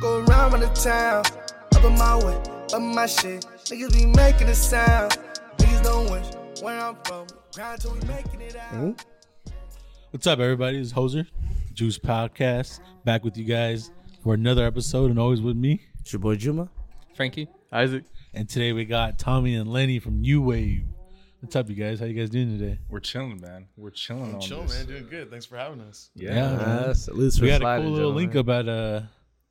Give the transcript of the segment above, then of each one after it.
Go around on the town, up in my way, up my shit. Niggas be making a sound. Niggas don't wish where I'm from. Grind till we making it out. What's up, everybody? It's Hoser, Juice Podcast, back with you guys for another episode, and always with me. It's your boy Juma. Frankie. Isaac. And today we got Tommy and Lenny from U Wave. What's up, you guys? How you guys doing today? We're chilling, man. We're chilling on Chill, this. man. Doing good. Thanks for having us. Yeah. Yeah, man. Uh, salutes for we had a cool little gentlemen. link up at uh,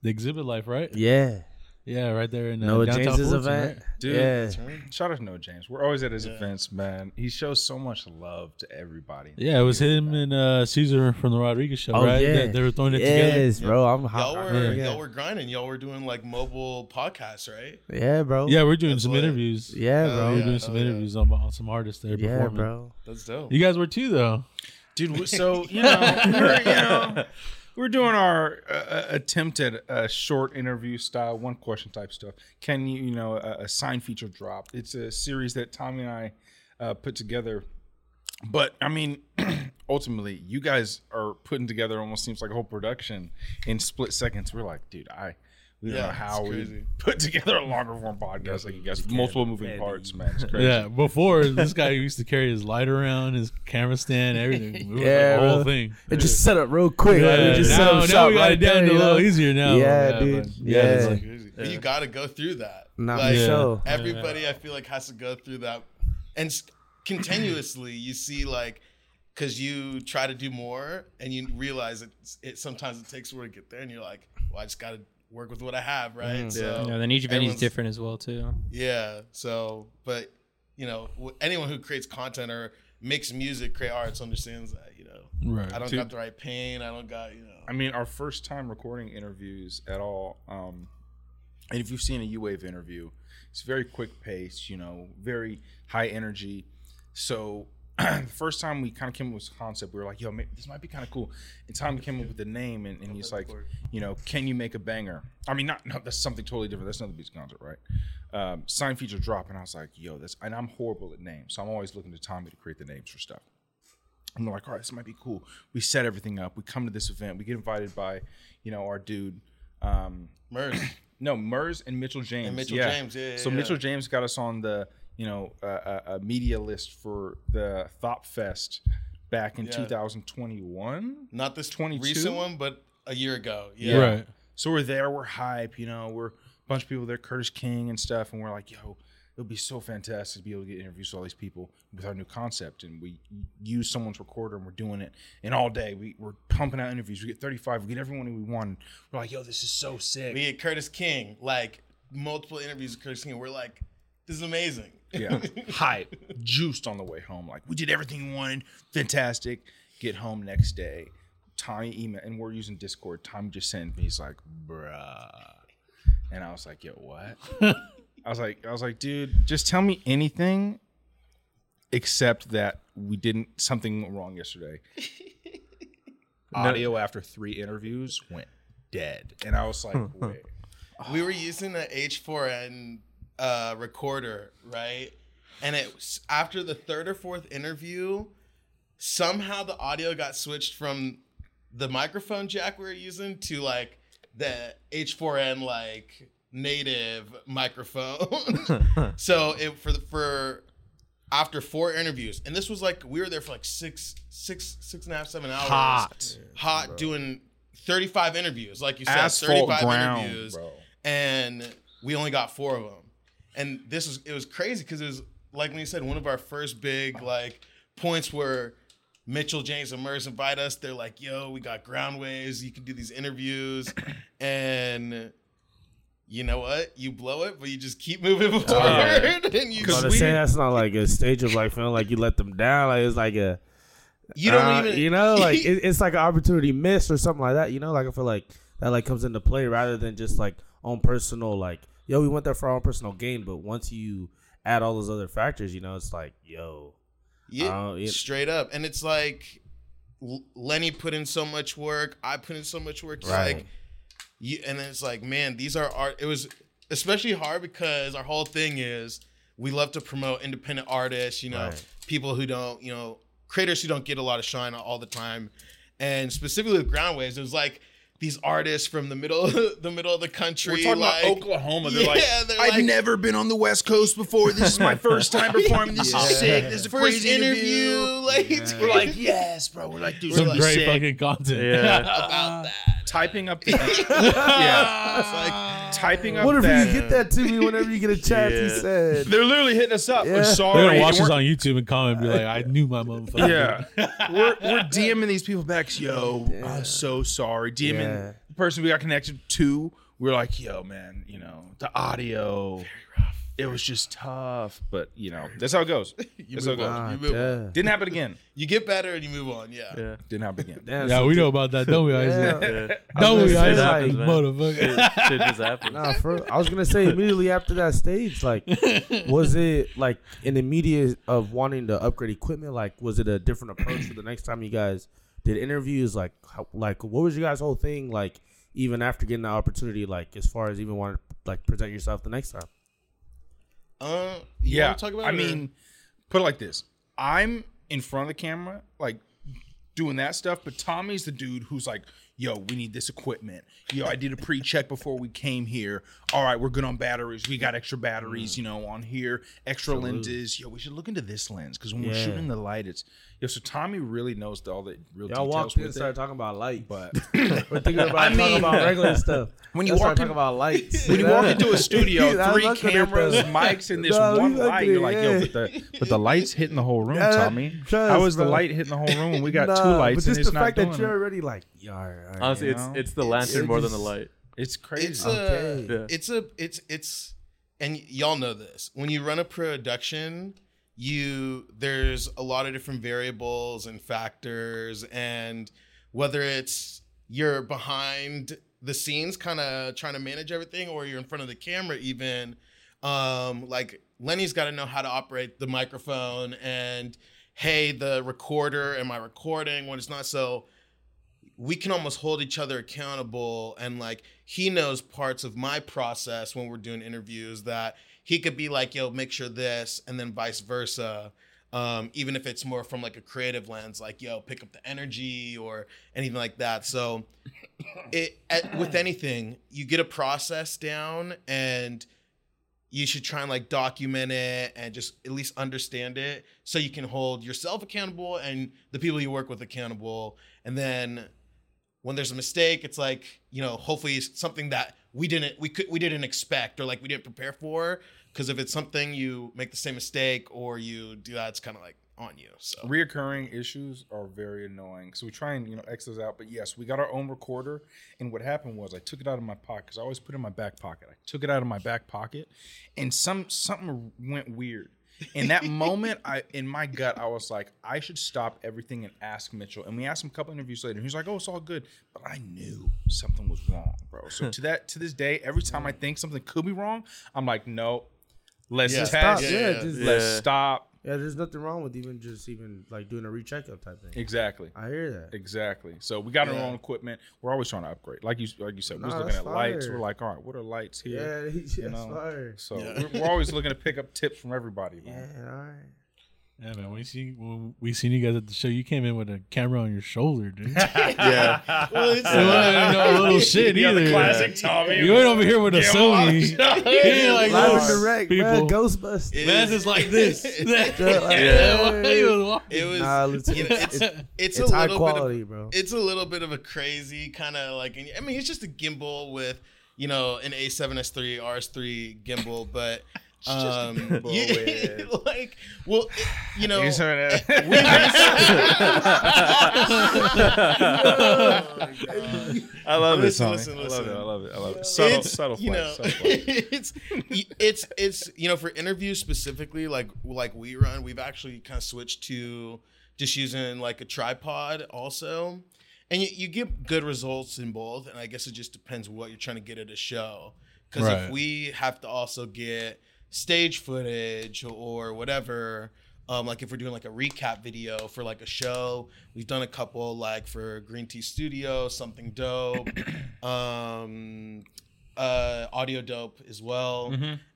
the Exhibit Life, right? Yeah. Yeah, right there in uh, Noah downtown James's Fulton, event. right? Dude, yeah. Right. Shout out to Noah James. We're always at his Yeah. events, man. He shows so much love to everybody. Yeah, it was him and uh, Caesar from the Rodriguez show, Oh, right? yeah. They, they were throwing it together. Yes, bro. I'm Y'all were Yeah. y'all were grinding. Y'all were doing like mobile podcasts, right? Yeah, bro. Yeah, we're doing That's some lit. interviews. Yeah, Oh, bro. we're doing some oh, yeah. interviews on, on some artists there Yeah, performing. bro. That's dope. You guys were too, though. Dude, so, you know, you know, we're doing our uh, attempt at a short interview style, one question type stuff. Can you, you know, a, a sign feature drop? It's a series that Tommy and I uh, put together. But I mean, ultimately, you guys are putting together almost seems like a whole production in split seconds. We're like, dude, I we don't Yeah, know how it's we put together a longer form podcast like you guys with multiple moving man, parts, man. It's crazy. Yeah, before this guy used to carry his light around, his camera stand, everything. It Yeah, like the whole thing. It just set up real quick. like, Yeah, we just set now, up now we got right it down there, to a little easier now. Yeah, dude. but- Yeah. it's It's like- crazy. But you got to go through that. Nah, for like, sure. Everybody, I feel like, has to go through that, and s- continuously you see like, because you try to do more, and you realize it. It sometimes it takes work to get there, and you're like, well, I just got to work with what I have, right? So Yeah, then each venue's is different as well too. Yeah. So, but you know, anyone who creates content or makes music, create arts, understands that. You know, Right. I don't Dude. got the right pain. I don't got you know. I mean, our first time recording interviews at all. Um, and if you've seen a U Wave interview, it's very quick pace, you know, very high energy. So the first time we kind of came up with this concept, we were like, yo, maybe this might be kind of cool. And Tom came up with the name, and, and he's like, you know, can you make a banger? I mean, not, no, that's something totally different. That's another beats concert, right? Um, sign feature drop, and I was like, yo, this, and I'm horrible at names, so I'm always looking to Tommy to create the names for stuff. And we're like, all right, this might be cool. We set everything up. We come to this event. We get invited by, you know, our dude. Um, Mers. no, Mers and Mitchell James. And Mitchell James, yeah, yeah, so yeah. Mitchell James got us on the, you know, a, uh, media list for the Thop Fest back in Yeah. 2021. Not this 22? recent one, but a year ago. Yeah. Right. So we're there. We're hype. You know, we're a bunch of people there, Curtis King and stuff, and we're like, yo. it'll be so fantastic to be able to get interviews with all these people with our new concept, and we use someone's recorder, and we're doing it. And all day, we, we're pumping out interviews. We get 35, we get everyone we want. We're like, "Yo, this is so sick." We get Curtis King, like multiple interviews with Curtis King. We're like, this is amazing. Yeah. Hype. Juiced on the way home. Like, we did everything we wanted. Fantastic. Get home next day. Tommy email, and we're using Discord. Tommy just sent me, he's like, bruh. And I was like, yo, what? I was like, I was like, dude, just tell me anything except that we didn't, something went wrong yesterday. Audio after three interviews went dead. And I was like, wait. we were using the H4n uh, recorder, right? And it was after the third or fourth interview, somehow the audio got switched from the microphone jack we were using to like the H4n like native microphone. so it for the for after four interviews, and this was like we were there for like six, six, six and a half, seven hours. Hot. hot, doing thirty-five interviews, like you said, Asphalt thirty-five ground, interviews, bro. and we only got four of them. And this was it was crazy because it was like when you said one of our first big like points where Mitchell James and Mers invite us. They're like, "Yo, we got ground waves. You can do these interviews," and you know what? You blow it, but you just keep moving forward, and you I was gonna say that's not like a stage of like feeling like you let them down. Like it's like a you don't uh, even you know like it, it's like an opportunity missed or something like that. You know, like I feel like that like comes into play rather than just like on personal like yo we went there for our own personal gain. But once you add all those other factors, you know, it's like yo Yeah, it- straight up. And it's like Lenny put in so much work. I put in so much work. It's Right. Like, you, and it's like, man, these are art. It was especially hard because our whole thing is we love to promote independent artists. You know, Right. people who don't, you know, creators who don't get a lot of shine all the time. And specifically with Ground Waves, it was like these artists from the middle the middle of the country. We're talking like, about Oklahoma. They're Yeah, like, they're I've like- never been on the West Coast before. This is my first time performing. This Yeah. is sick. This is a First crazy interview, like We're like, yes, bro. We're like, dude, Some really great sick. fucking content. Yeah. about uh, that. typing up the yeah, It's like typing up What if that. you get that to me uh, whenever you get a chance? He said. They're literally hitting us up. Yeah. We're They're sorry. gonna watch and us on YouTube and comment and be like, I knew my motherfucker. Yeah, we're we're DMing these people back. Yo, I'm so sorry. DMing Yeah. the person we got connected to. We're like, yo, man, you know, the audio. It was just tough, but you know, that's how it goes. you That's how it move goes. on. Ah, You move on. damn. Didn't happen again. You get better and you move on. Yeah. Yeah. Didn't happen again. Damn, Yeah, so we to- know about that, don't we, Isaac? Yeah. Yeah. Don't we, gonna say, Isaac? like, Motherfucker. Shit, shit just happens. Nah, for, I was gonna say immediately after that stage, like, was it like an immediate of wanting to upgrade equipment? Like, was it a different approach for the next time you guys did interviews? Like, how, like what was your guys' whole thing? Like, even after getting the opportunity, like as far as even wanting to like present yourself the next time. Uh, you yeah, talk about I it, or- mean, put it like this: I'm in front of the camera, like doing that stuff, but Tommy's the dude who's like, "Yo, we need this equipment. Yo, I did a pre-check before we came here. All right, we're good on batteries. We got extra batteries, Mm. you know, on here, extra lenses. Yo, we should look into this lens because when we're shooting the light, it's yo. So Tommy really knows the, all the real Y'all details walked in and with started it. talking about light, But we're thinking about I talking mean, about regular stuff. when you Let's walk start in- talking about lights, when you walk into a studio, I three looking at cameras, those. mics, and this No, we one light, at you're like, it, yo, yeah. but the but the lights hitting the whole room, Yeah, that- Tommy. trust, How is the bro. light hitting the whole room when we got two Nah, lights but and just it's the not fact doing that you're it? already like, yeah, all right, all right. Honestly, you it's know? it's the lantern more than the light. It's crazy. It's a, Okay. Yeah. it's a, it's, it's, and y- y'all know this. When you run a production, you there's a lot of different variables and factors, and whether it's you're behind the scenes, kind of trying to manage everything, or you're in front of the camera, even. Um, like Lenny's got to know how to operate the microphone, and hey, the recorder, am I recording when it's not so we can almost hold each other accountable and like he knows parts of my process when we're doing interviews that he could be like yo make sure this and then vice versa. Um, even if it's more from like a creative lens like yo pick up the energy or anything like that. So it at, with anything you get a process down and you should try and like document it and just at least understand it so you can hold yourself accountable and the people you work with accountable. And then when there's a mistake it's like you know hopefully something that we didn't we could we didn't expect or like we didn't prepare for because if it's something you make the same mistake or you do that it's kind of like on you so Reoccurring issues are very annoying. So we try and you know X those out. But yes, we got our own recorder. And what happened was I took it out of my pocket because I always put it in my back pocket. I took it out of my back pocket, and some something went weird. In that moment, I in my gut, I was like, I should stop everything and ask Mitchell. And we asked him a couple interviews later. And he's like, Oh, it's all good. But I knew something was wrong, bro. So to that to this day, every time I think something could be wrong, I'm like, no, let's Yeah. test. Stop, Yeah, yeah, yeah. just- Let's Yeah. stop. yeah. There's nothing wrong with even just even like doing a recheckup type thing. Exactly. I hear that. Exactly. So we got our own equipment. We're always trying to upgrade. Like you, like you said, we're Nah, looking that's at lights. We're like, all right, what are lights here? Yeah, he's you know? fire. So Yeah. we're, we're always looking to pick up tips from everybody. Yeah, all right. Yeah, man. When we see when we seen you guys at the show, you came in with a camera on your shoulder, dude. Yeah. well, it's, It wasn't no little shit Yeah, the either. classic Tommy. You ain't over here with a Sony. well, He like Live and direct, people. man. Ghostbusters. It- Man's is like this. like, yeah. He it was Nah, listen, you know, it's, it's, it's, it's a high little bit of quality, bro. it's a little bit of a crazy kind of like I mean it's just a gimbal with you know an A7S3 RS3 gimbal but um gimbal yeah, like well it- you know You said we I love it. Listen, Tommy. listen, I love it. I love it. I love it. Subtle, it's, subtle you know, subtle it's it's it's you know for interviews specifically like like we run we've actually kind of switched to just using like a tripod also and you, you get good results in both and i guess it just depends what you're trying to get at a show because Right. if we have to also get stage footage or whatever um, like if we're doing like a recap video for like a show we've done a couple like for green tea studio something dope um uh audio dope as well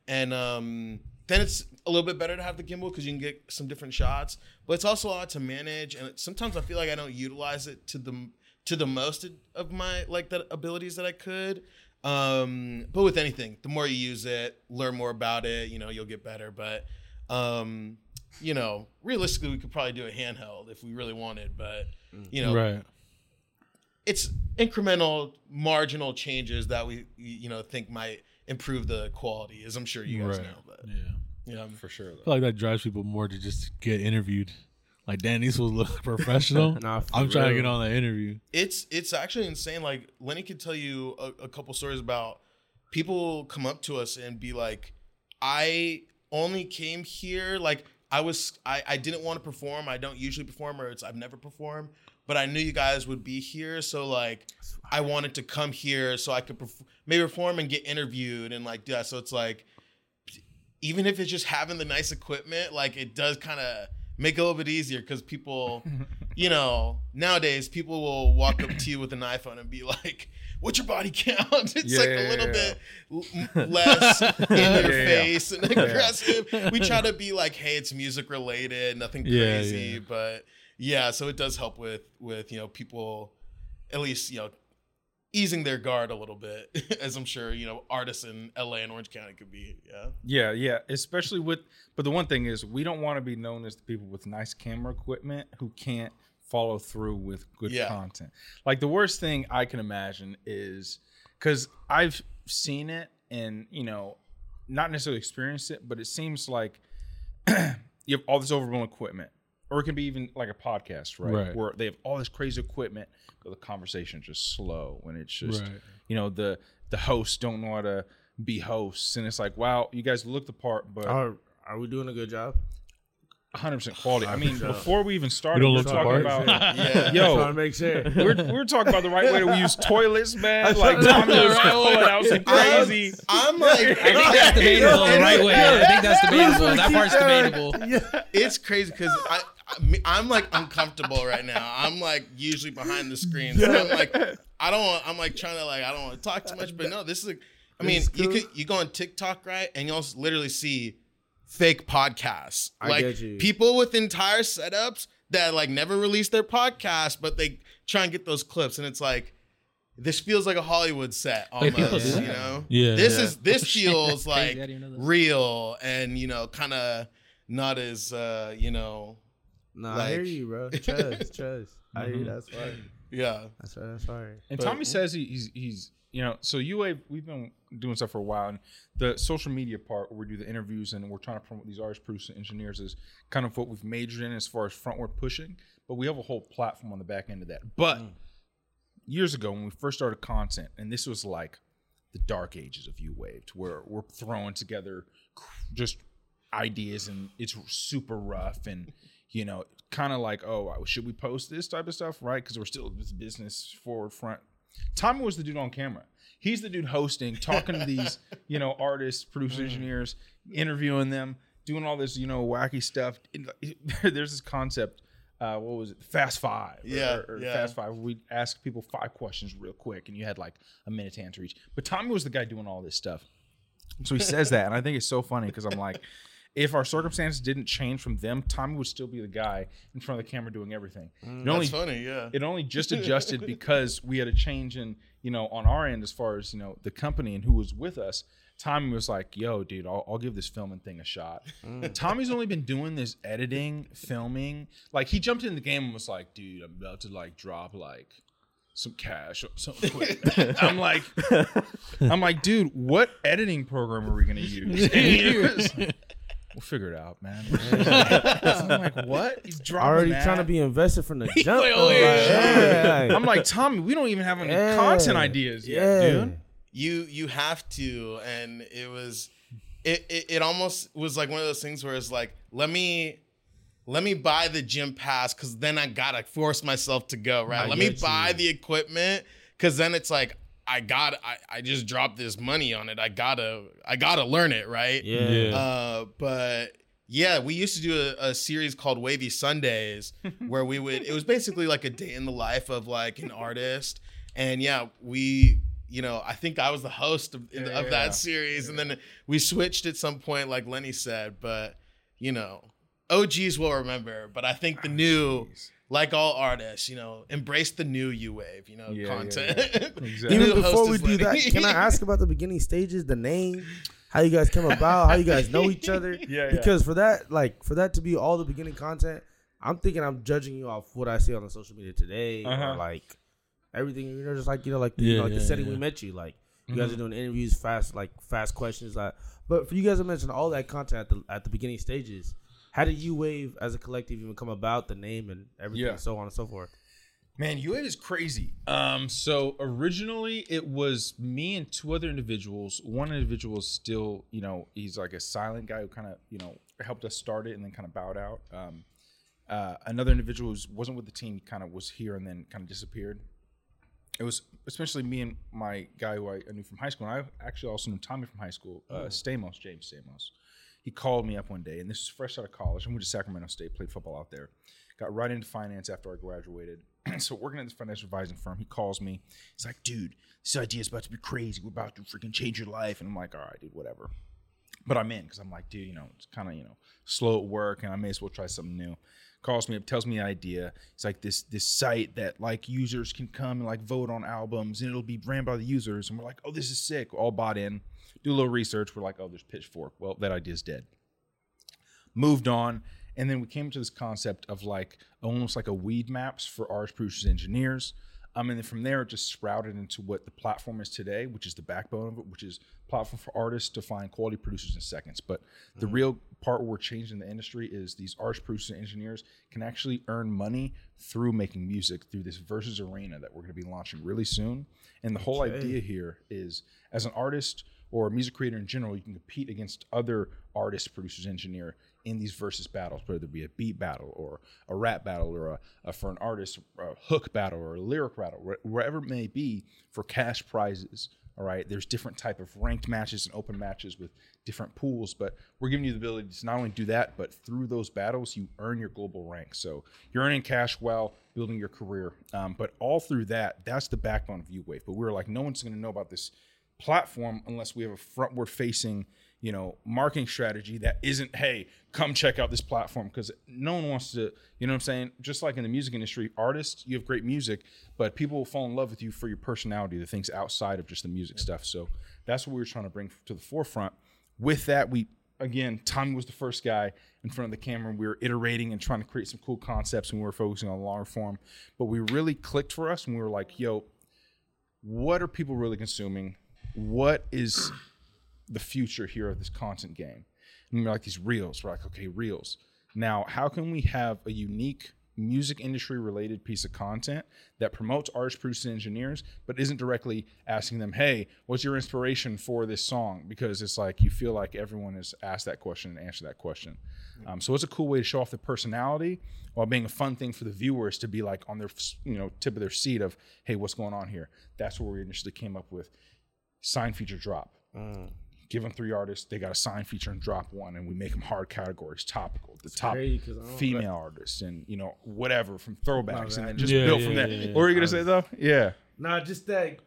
and um then it's a little bit better to have the gimbal because you can get some different shots but it's also a lot to manage and sometimes i feel like i don't utilize it to the to the most of my like the abilities that I could. Um, but with anything, the more you use it, learn more about it, you know, you'll get better. But um, you know, realistically, we could probably do a handheld if we really wanted. But you know, Right. it's incremental, marginal changes that we you know think might improve the quality, as I'm sure you guys Right. know. But Yeah. you know, for sure. I feel like that drives people more to just get interviewed. Like, Dan, these will look professional. Nah, I'm trying to get on that interview. it's it's actually insane. Like Lenny could tell you a, a couple stories about people come up to us and be like, "I only came here like I was I I didn't want to perform. I don't usually perform, or it's I've never performed, but I knew you guys would be here, so like I wanted to come here so I could perf- maybe perform and get interviewed and like yeah. So it's like even if it's just having the nice equipment, like it does kind of make it a little bit easier because people, you know, nowadays people will walk up to you with an iPhone and be like, "What's your body count?" It's like Yeah, a little yeah, bit less in your face and aggressive. We try to be like, "Hey, it's music related, nothing crazy," but yeah, so it does help with with you know people, at least you know. Easing their guard a little bit, as I'm sure you know, artists in LA and Orange County could be. Yeah, Yeah, yeah. Especially with, but the one thing is, we don't want to be known as the people with nice camera equipment who can't follow through with good Yeah. content. Like the worst thing I can imagine is because I've seen it and you know, not necessarily experienced it, but it seems like you have all this overblown equipment, or it can be even like a podcast, right? Right. Where they have all this crazy equipment, but the conversation is just slow, and it's just Right. you know the the hosts don't know how to be hosts, and it's like, wow, you guys look the part, but Are, are we doing a good job? 100 percent quality. I mean, before we even started, don't we look were the talking part. about yeah. yo. Trying to make sure. we were, we were talking about the right way to use toilets, man. Like Tommy was pulling out some crazy. I'm like, I think that's debatable the right way. I think that's debatable. That part's debatable. Yeah. it's crazy because I, I me- I'm like uncomfortable right now. I'm like usually behind the screen. So I'm like, I don't. want I'm like trying to like I don't want to talk too much, but no, this is. A, I mean, This is you could you go on TikTok right, and you'll literally see fake podcasts, I like get you. people with entire setups that like never release their podcast, but they try and get those clips, and it's like. This feels like a Hollywood set Wait, people almost, do you know. Yeah. This Yeah. is this feels like I didn't even know that. real and you know kind of not as uh you know Nah, I hear you, bro. Trust, trust. I hear you. Mm-hmm. That's fine. yeah That's right. That's fine. And But- Tommy says he, he's he's you know so UA we've been doing stuff for a while and the social media part where we do the interviews and we're trying to promote these artists, producers, and engineers is kind of what we've majored in as far as frontward pushing. But we have a whole platform on the back end of that. But mm. years ago when we first started content, and this was like the dark ages of U Waved, where we're throwing together just ideas and it's super rough and you know kind of like oh should we post this type of stuff? Right? Because we're still this business forward front tommy was the dude on camera. He's the dude hosting talking to these you know artists producers engineers interviewing them doing all this you know wacky stuff. There's this concept uh, what was it? Fast five or- Yeah, or, or yeah. fast five. We ask people five questions real quick and you had like a minute to answer each. But tommy was the guy doing all this stuff. So he says that, and I think it's so funny because I'm like, if our circumstances didn't change from them, Tommy would still be the guy in front of the camera doing everything. Mm, it only funny yeah it only just adjusted because we had a change in you know on our end as far as you know the company and who was with us. Tommy was like, "Yo, dude, I'll, I'll give this filming thing a shot." Mm. Tommy's only been doing this editing, filming. Like he jumped in the game and was like, "Dude, I'm about to like drop like." Some cash, or something quick. I'm like, I'm like, dude, what editing program are we gonna use? And he was- we'll figure it out, man. I'm like, what? He's dropping Already that? trying to be invested from the jump. like, though, oh, like, yeah, yeah, I'm like, Tommy, we don't even have any yeah, content ideas yet, yeah. dude. you you have to and it was it, it it almost was like one of those things where it's like let me let me buy the gym pass because then i gotta force myself to go right I let me buy you. the equipment because then it's like i got I, I just dropped this money on it i gotta i gotta learn it right Yeah. Yeah. uh, but yeah, we used to do a, a series called Wavy Sundays where we would, it was basically like a day in the life of like an artist. And yeah, we, you know, I think I was the host of, Yeah, of yeah. that series. And then we switched at some point, like Lenny said, but you know, OGs will remember. But I think the new, like all artists, you know, embrace the new U wave, you know, Yeah, yeah, content. Exactly. Even before we do that, can I ask about the beginning stages, the name, how you guys come about, how you guys know each other? Yeah, yeah. Because for that, like for that to be all the beginning content, I'm thinking I'm judging you off what I see on the social media today, Uh-huh. or like everything. You know, just like you know, like Yeah, you know, like yeah, the setting yeah. we met you, like you Mm-hmm. guys are doing interviews, fast, like fast questions, like. But for you guys to mention all that content at the at the beginning stages, how did U Wave as a collective even come about, the name and everything, Yeah. so on and so forth? Man, U Wave is crazy. Um, so originally it was me and two other individuals. One individual is still, you know, he's like a silent guy who kind of, you know, helped us start it and then kind of bowed out. Um, uh, another individual who wasn't with the team kind of was here and then kind of disappeared. It was especially me and my guy who I, knew from high school. And I actually also knew Tommy from high school, uh, Stamos, James Stamos. He called me up one day, and this was fresh out of college. I went to Sacramento State, played football out there. Got right into finance after I graduated. so working at this financial advising firm, he calls me. He's like, "Dude, this idea is about to be crazy. We're about to freaking change your life." And I'm like, "All right, dude, whatever." But I'm in because I'm like, dude, you know, it's kind of you know slow at work, and I may as well try something new. Calls me up, tells me the idea. It's like this this site that like users can come and like vote on albums, and it'll be ran by the users. And we're like, oh, this is sick. All bought in. Do a little research. We're like, oh, there's Pitchfork. Well, that idea's dead. Moved on. And then we came to this concept of like almost like a Weedmaps for artist producers engineers. Um, and then from there it just sprouted into what the platform is today which is the backbone of it which is platform for artists to find quality producers in seconds. But the real part where we're changing the industry is these artist producers and engineers can actually earn money through making music through this versus arena that we're going to be launching really soon. And the whole idea here is as an artist or a music creator in general, you can compete against other artists, producers, engineer in these versus battles, whether it be a beat battle or a rap battle or a, a for an artist a hook battle or a lyric battle, wh- wherever it may be, for cash prizes. All right, there's different type of ranked matches and open matches with different pools, but we're giving you the ability to not only do that, but through those battles, you earn your global rank. So you're earning cash while building your career. Um, but all through that, that's the backbone of U-Wave. But we were like, no one's going to know about this platform unless we have a frontward facing you know marketing strategy that isn't hey come check out this platform. Because no one wants to you know what i'm saying? Just like in the music industry artists you have great music but people will fall in love with you for your personality the things outside of just the music stuff. So that's what we were trying to bring to the forefront. With that we again tommy was the first guy in front of the camera we were iterating and trying to create some cool concepts and we were focusing on longer form. But we really clicked for us and we were like yo what are people really consuming? What is the future here of this content game? And we're like these reels. We're like, okay, reels. Now, how can we have a unique music industry related piece of content that promotes artists, producers, and engineers, but isn't directly asking them, hey, what's your inspiration for this song? Because it's like you feel like everyone has asked that question and answered that question. Um, so it's a cool way to show off the personality while being a fun thing for the viewers to be like on their you know tip of their seat of hey what's going on here that's where we initially came up with sign feature drop mm. give them three artists they got a sign feature and drop one and we make them hard categories topical the top crazy 'cause I don't- female artists and you know whatever from throwbacks and then just Yeah, build yeah, from there yeah, yeah. what were you gonna say though yeah Nah, just that.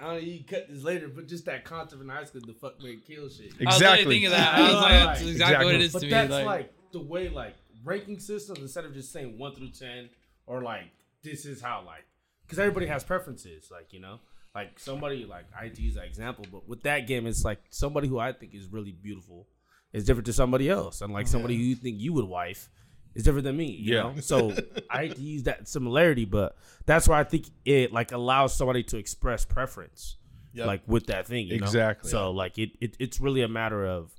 I don't know. You cut this later, but just that concept in high school, the fuck man kill shit. I was exactly literally thinking that. I was like, that's Right. exactly what it is But to me. that's Like, like, the way like ranking systems instead of just saying one through ten or like this is how like because everybody has preferences. Like you know, like somebody like I use that example, but with that game, it's like somebody who I think is really beautiful is different to somebody else, and like somebody who you think you would wife is different than me. You Yeah. know, so I hate to use that similarity, but that's why I think it like allows somebody to express preference. Yep. Like with that thing, you know? Exactly. So like it, it, it's really a matter of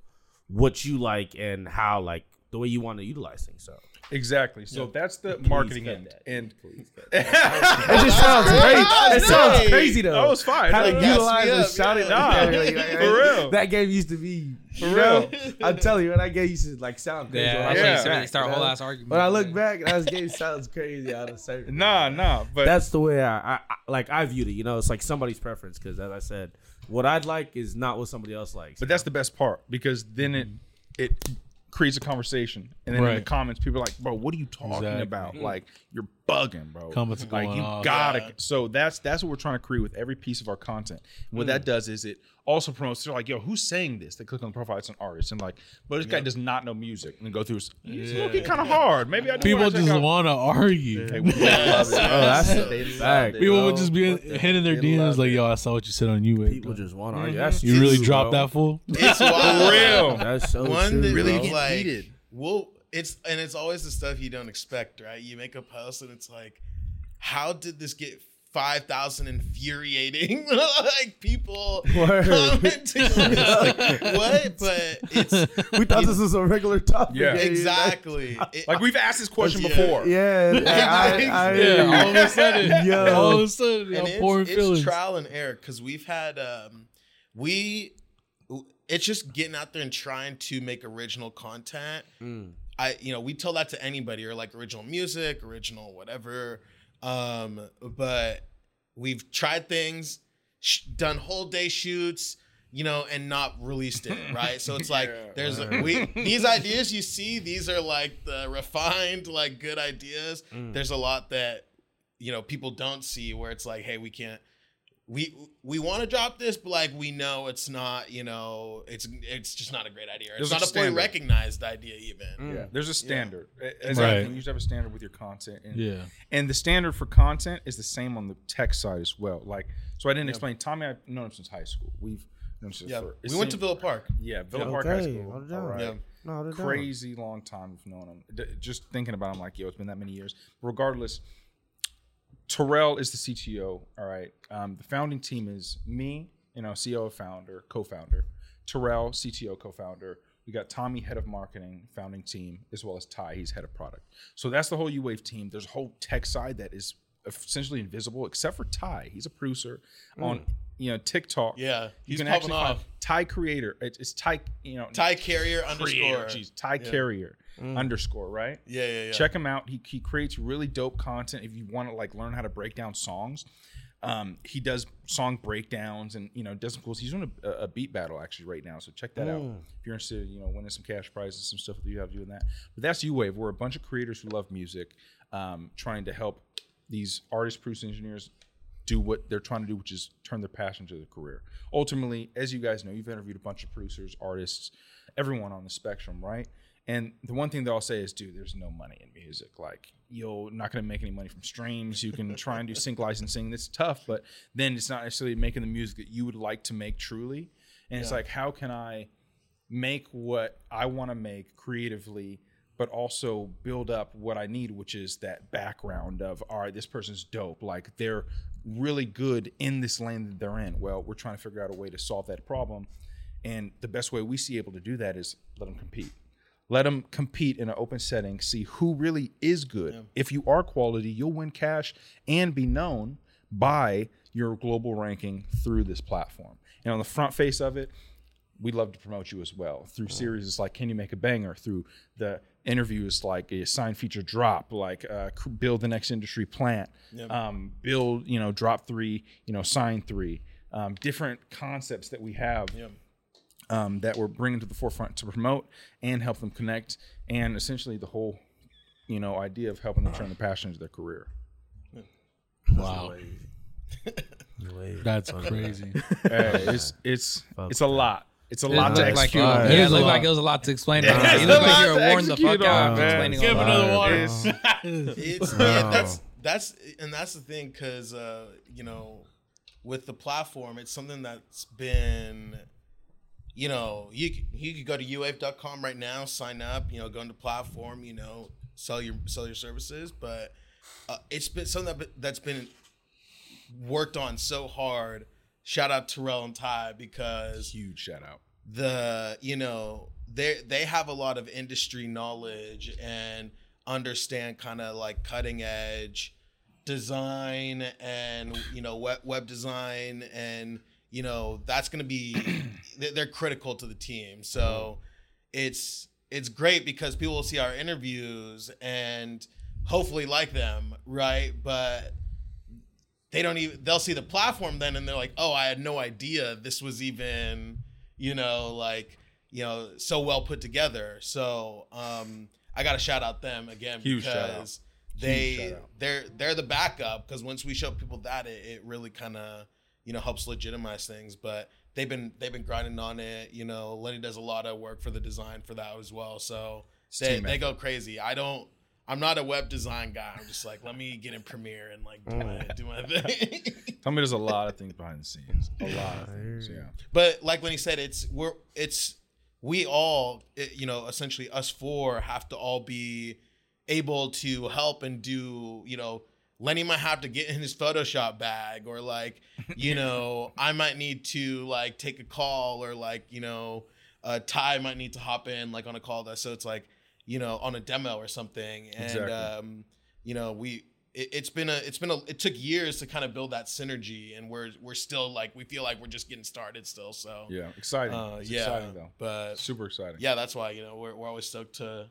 what you like and how like the way you want to utilize things. So exactly so that's the marketing cut end that. and it just sounds crazy. It sounds crazy though. that was fine How to That- utilize me and shout it out. Nah, for real. That game used to be For you know, real. I'm telling you, when that game used to like sound crazy. yeah, when I actually, look Yeah. start, back, start a whole ass argument. When I look back, that game sounds crazy out of surface. nah nah but That's the way I, I, I like I viewed it. You know, it's like somebody's preference because, as I said, what I'd like is not what somebody else likes. But that's the best part because then it it creates a conversation, and then in the comments, people are like, "Bro, what are you talking Exactly. about? Mm-hmm. Like, you're bugging, bro. Comments are like going you off. gotta. Yeah. So that's that's what we're trying to create with every piece of our content. And what that Mm. does is it also promotes. They're like, yo, who's saying this? They click on the profile, it's an artist, and like, but this guy does not know music, and go through. It's looking kind of hard. Maybe I do People just want to argue. They love. Oh, that's a fact. People would just be hitting their They DMs like, it. "Yo, I saw what you said on you." People just want to argue. That's you really dropped that fool. It's wild. For real. That's so One true, that really like heated. well, it's and it's always the stuff you don't expect, right? You make a post and it's like, how did this get five thousand infuriating like people Word. commenting? Like, what? But it's we thought this was a regular topic. Yeah. exactly It- Like we've asked this question Yeah. before. Yeah, I, I, Yeah, all of a sudden, Yo. all of a sudden, and I'm pouring it's, it's trial and error because we've had um we it's just getting out there and trying to make original content Mm. I you know we tell that to anybody or like original music original whatever. Um but we've tried things sh- done whole day shoots you know and not released it right? So it's like there's we these ideas you see these are like the refined like good ideas. There's a lot that you know people don't see where it's like hey we can't we we want to drop this but like we know it's not you know it's it's just not a great idea it's There's not a fully standard. recognized idea even mm. Yeah, there's a standard. Exactly. Right. You used to have a standard with your content. And, Yeah. And the standard for content is the same on the tech side as well. Like, so I didn't explain. Tommy, I've known him since high school. We've known him since yeah for, we went to Villa Park Yeah, Villa Park High School. hold it down. All right. Yeah. No, they're down. Crazy long time of knowing him. D- just thinking about him, like, yo, it's been that many years. Regardless, Terrell is the CTO. All right. Um, the founding team is me, you know, CEO, founder, co-founder. Terrell, CTO, co-founder. We got Tommy, head of marketing, founding team, as well as Ty, he's head of product. So that's the whole U-Wave team. There's a whole tech side that is essentially invisible, except for Ty. He's a producer on, you know, TikTok. yeah You he's can popping actually find off Ty Creator. It's, it's Ty, you know, ty carrier Creator, underscore Jeez, Ty Carrier underscore, right? yeah yeah yeah Check him out. He, he creates really dope content. If you want to like learn how to break down songs, um, he does song breakdowns and you know does some cool. He's doing a, a beat battle actually right now, so check that out if you're interested. You know, winning some cash prizes, some stuff that you have doing that. But that's U Wave. We're a bunch of creators who love music, um, trying to help these artists, produce engineers do what they're trying to do, which is turn their passion to their career. Ultimately, as you guys know, you've interviewed a bunch of producers, artists, everyone on the spectrum, right? And the one thing that I'll say is, dude, there's no money in music. Like, you're not going to make any money from streams. You can try and do sync licensing. That's tough, but then it's not necessarily making the music that you would like to make truly. And it's like, how can I make what I want to make creatively, but also build up what I need, which is that background of, all right, this person's dope. Like they're really good in this lane that they're in. Well, we're trying to figure out a way to solve that problem. And the best way we see able to do that is let them compete. Let them compete in an open setting, see who really is good. If you are quality, you'll win cash and be known by your global ranking through this platform. And on the front face of it, we'd love to promote you as well through series like Can You Make a Banger, through the interviews like a signed feature drop, like uh, build the next industry plant, um, build, you know, drop three, you know, sign three, um, different concepts that we have um, that we're bringing to the forefront to promote and help them connect, and essentially the whole, you know, idea of helping them turn their passion into their career. Wow, that's crazy. Hey, it's it's it's a lot. It's a It lot to looked like, execute. on. yeah, It it is looked like it was a lot to explain. Yeah, it it's looked like you were to worn the execute fuck out on, man. explaining Give another that. water. it's yeah, that's that's and that's the thing because uh, you know with the platform it's something that's been you know you c- you could go to uwave.com right now sign up you know go into the platform you know sell your sell your services but uh, it's been something that, that's been worked on so hard shout out Terrell and Ty because Huge shout out. the you know they they have a lot of industry knowledge and understand kind of like cutting edge design and you know web, web design and you know that's going to be they- they're critical to the team. So mm-hmm. it's it's great because people will see our interviews and hopefully like them right? But they don't even they'll see the platform then and they're like oh i had no idea this was even you know like you know so well put together. So um i gotta shout out them again Huge because they they're they're the backup because once we show people that it, it really kind of you know helps legitimize things but they've been they've been grinding on it you know lenny does a lot of work for the design for that as well so they, they go crazy. I don't i'm not a web design guy i'm just like let me get in premiere and like do my, do my thing Tommy does a lot of things behind the scenes. A lot of things. Yeah. but like when he said it's we're it's we all it, you know essentially us four have to all be able to help and do you know lenny might have to get in his photoshop bag or like you know i might need to like take a call or like you know uh ty might need to hop in like on a call that so it's like you know on a demo or something and Exactly. um you know we it, it's been a it's been a it took years to kind of build that synergy and we're we're still like we feel like we're just getting started still so Yeah. Exciting. uh, It's yeah exciting though. but Super exciting. yeah that's why you know we're, we're always stoked to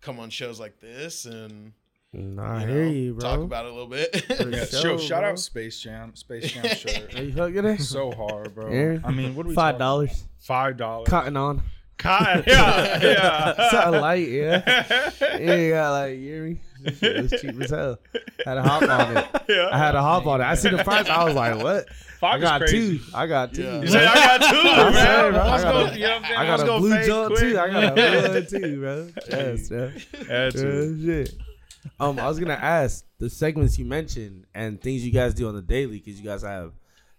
come on shows like this and Nah, I you hear know, you, bro. talk about it a little bit Yeah, Show, show, shout bro. out Space Jam. Space Jam Are shirt. you fucking it? so hard, bro. Yeah. I mean, what are we Five dollars. Five dollars. Cotton on. Cotton. Yeah, yeah. Something light, yeah. yeah, you got like, you hear me? This shit was cheap as hell. Had to hop on it. Yeah. I had to hop on it. I see the price. I was like, what? I got crazy. two. I got two. Yeah. You say I got two, I man. said, bro, I got go. a- You know what I'm saying? I got a blue fade jump too. I got a blue one too, bro. Yes, bro. Had shit. Um, I was gonna ask the segments you mentioned and things you guys do on the daily because you guys have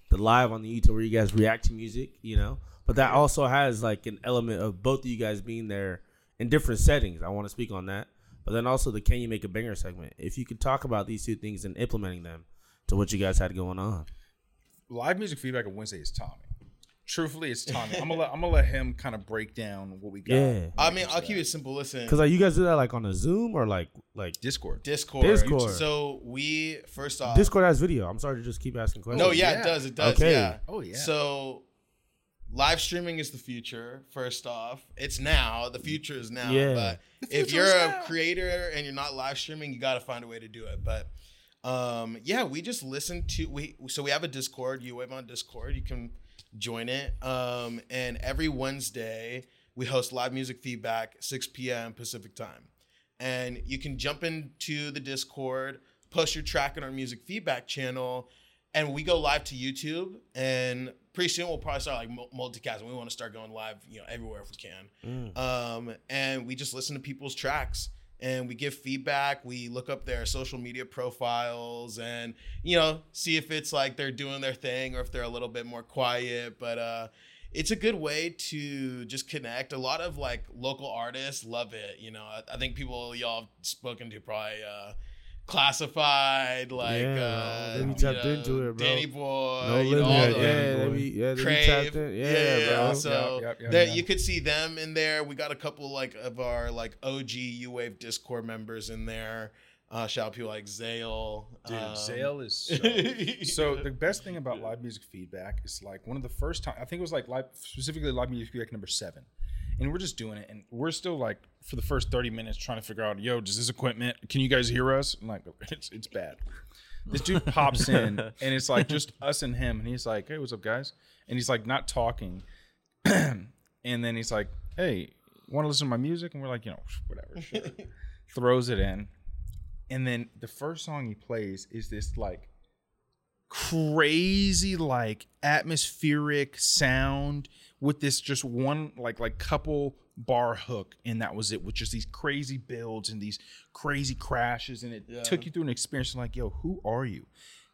the live on the YouTube where you guys react to music, you know. But that also has like an element of both of you guys being there in different settings. I want to speak on that. But then also the can you make a banger segment. If you could talk about these two things and implementing them to what you guys had going on. Live music feedback on Wednesday is Tommy. Truthfully, it's Tommy. I'm gonna let I'm gonna let him kind of break down what we got. Yeah. i mean i'll keep it simple listen Because like you guys do that like on a Zoom or like like Discord. discord Discord. so we first off Discord has video. I'm sorry to just keep asking questions. no yeah, yeah. it does it does Okay. yeah Oh, yeah. so live streaming is the future first off. It's now. The future is now. Yeah. but if you're a creator and you're not live streaming you got to find a way to do it. But um yeah we just listen to we so we have a discord you wave on discord. You can join it. Um and every wednesday we host live music feedback 6 p.m pacific time. And you can jump into the discord post your track in our music feedback channel and we go live to youtube and pretty soon we'll probably start like multicasting. We want to start going live you know everywhere if we can. Um, and we just listen to people's tracks and we give feedback we look up their social media profiles and you know see if it's like they're doing their thing or if they're a little bit more quiet. But uh it's a good way to just connect. A lot of like local artists love it you know? I, I think people y'all have spoken to probably uh classified like Yeah, uh they be you know, into it, bro. danny boy No you know, all Yeah, the- yeah, they be, yeah, they be Crave. tapped in. Yeah, bro. So Yep, yep, yep, there, yep. you could see them in there. We got a couple like of our like OG U Wave Discord members in there. Uh, shout out people like Zale. Dude, um, Zale is so. so the best thing about live music feedback is like one of the first time I think it was like live specifically live music feedback number seven, and we're just doing it, and we're still like for the first thirty minutes trying to figure out, yo, does this equipment? Can you guys hear us? I'm like, it's it's bad. This dude pops in, and it's like just us and him, and he's like, hey, what's up, guys? And he's like not talking, and then he's like, hey, want to listen to my music? And we're like, you know, whatever. Sure. Throws it in and then the first song he plays is this like crazy like atmospheric sound with this just one like like couple bar hook and that was it with just these crazy builds and these crazy crashes and it took you through an experience like yo who are you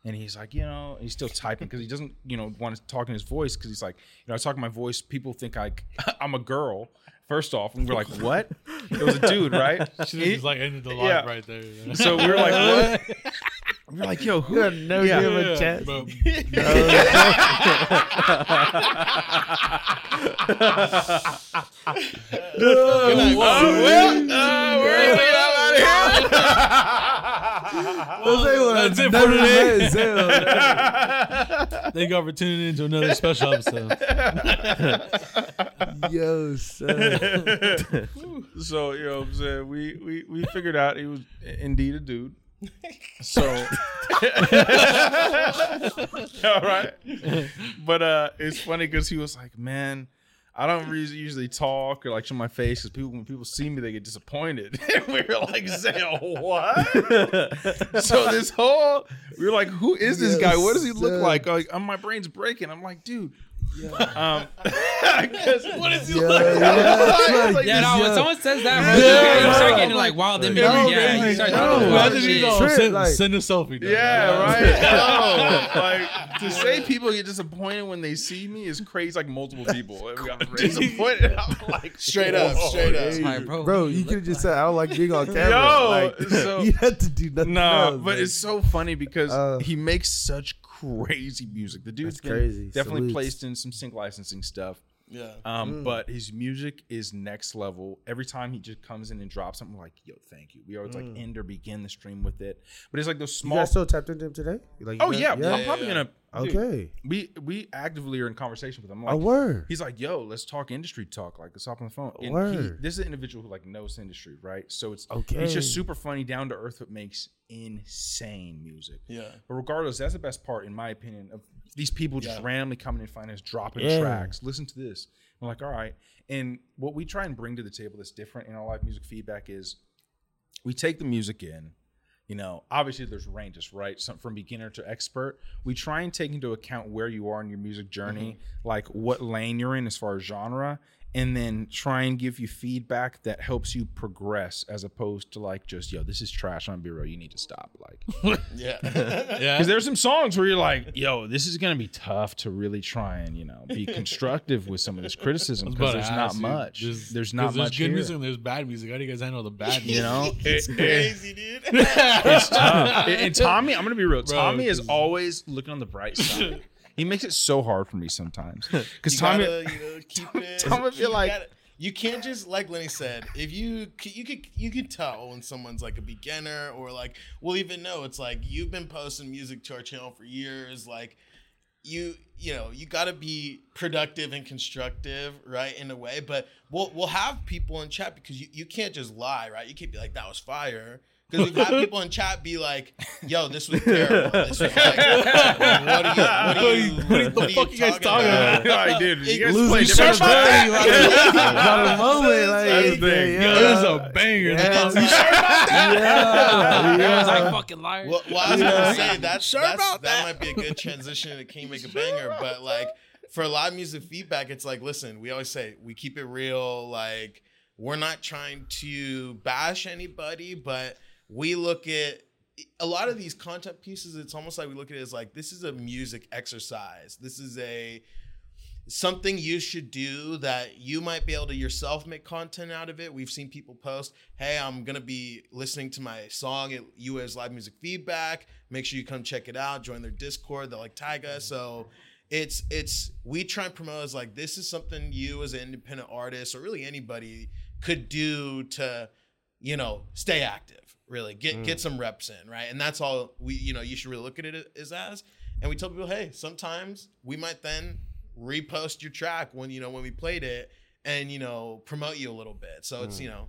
and he's like you know he's still typing because he doesn't you know want to talk in his voice because he's like you know i talk in my voice people think i i'm a girl first off and we're like what it was a dude right It's like ended the live Yeah. right there. you know? so we are like, what? we were like, yo, who? You never Yeah. give him a Yeah, chance. but oh, uh, That's it for today. Thank y'all for tuning in to another special episode. Yo, son. So you know, what I'm saying we we we figured out he was indeed a dude. So, all right, but uh, it's funny because he was like, man. I don't re- usually talk or like show my face because people when people see me they get disappointed. And we were like saying what? so this whole we were like, who is this guy? What does he look Yes, like? Like, uh, my brain's breaking. I'm like, dude. Um, 'cause- What is he Yeah, look yeah, like? like Yeah, no, this, when someone says that, bro, Yeah. you start getting like wild images. no, yeah, man, you start no. talking wild you you shit. Trip, send, like- send a selfie. dog. Yeah, right. No, like to say people get disappointed when they see me is crazy. Like multiple people got disappointed. I'm like Straight up, straight up. Like, bro, Bro, you could have just said I don't like being on camera. Yo, like, so- you had to do nothing. No, else, but man. it's so funny because Uh, he makes such crazy music. The dude's That's been crazy. definitely Salutes. placed in some sync licensing stuff. Yeah. Um, but his music is next level. Every time he just comes in and drops something, like, yo, thank you. We always like end or begin the stream with it. But it's like those you small. guys still tapped into him today? Like, oh guys- yeah, I'm yeah, probably yeah. gonna. dude, Okay. we we actively are in conversation with him. I'm A word. He's like, yo, let's talk industry talk. Like, let's hop on the phone. And he, this is an individual who like knows industry, right? So it's Okay. He's just super funny, down to earth, but makes insane music. Yeah. But regardless, that's the best part, in my opinion, of these people just Yeah. randomly coming and finding us dropping Yeah. tracks. Listen to this. I'm like, all right. And what we try and bring to the table that's different in our live music feedback is we take the music in. You know, obviously there's ranges, right? Some from beginner to expert. We try and take into account where you are in your music journey, mm-hmm. like what lane you're in as far as genre, and then try and give you feedback that helps you progress as opposed to like just, yo, this is trash on Bureau. You need to stop. Like Yeah. Yeah. because there's some songs where you're like, yo, this is gonna be tough to really try and, you know, be constructive with some of this criticism because about to there's not much. there's, not there's much good here. music and there's bad music. How do you guys handle the bad music? You know, It's It- it- crazy, dude. it's tough. And, and Tommy, I'm gonna be real. Bro, Tommy is always looking on the bright side. He makes it so hard for me sometimes because Tommy. gotta, you know, keep it. Tommy feel you like- gotta- you can't just like Lenny said. If you you could you could tell when someone's like a beginner or like we'll even know it's like you've been posting music to our channel for years. Like you you know you got to be productive and constructive right in a way. But we'll we'll have people in chat because you, you can't just lie right. You can't be like that was fire. Because we've had people in chat be like, "Yo, this was terrible. This was like, what are you? What are you? What the what are fuck you guys talking Uh, about? like, dude, you guys Losing play Losing different shit, stuff. like, got a moment, like, That's the thing. yeah, Yo, this is a banger. Yeah. I yeah, was yeah. like fucking liar. Well, well I was gonna say that's, that's that. might be a good transition to King Make a Banger, but like for live music feedback, it's like, listen, we always say we keep it real. Like we're not trying to bash anybody, but we look at a lot of these content pieces. It's almost like we look at it as like this is a music exercise. This is a something you should do that you might be able to yourself make content out of it. We've seen people post, "Hey, I'm gonna be listening to my song at US Live Music Feedback. Make sure you come check it out. Join their Discord. They'll like tag us." So it's it's we try and promote as like this is something you as an independent artist or really anybody could do to you know stay active really get get mm. some reps in right and that's all we you know you should really look at it as as and we tell people hey sometimes we might then repost your track when you know when we played it and you know promote you a little bit so it's mm. you know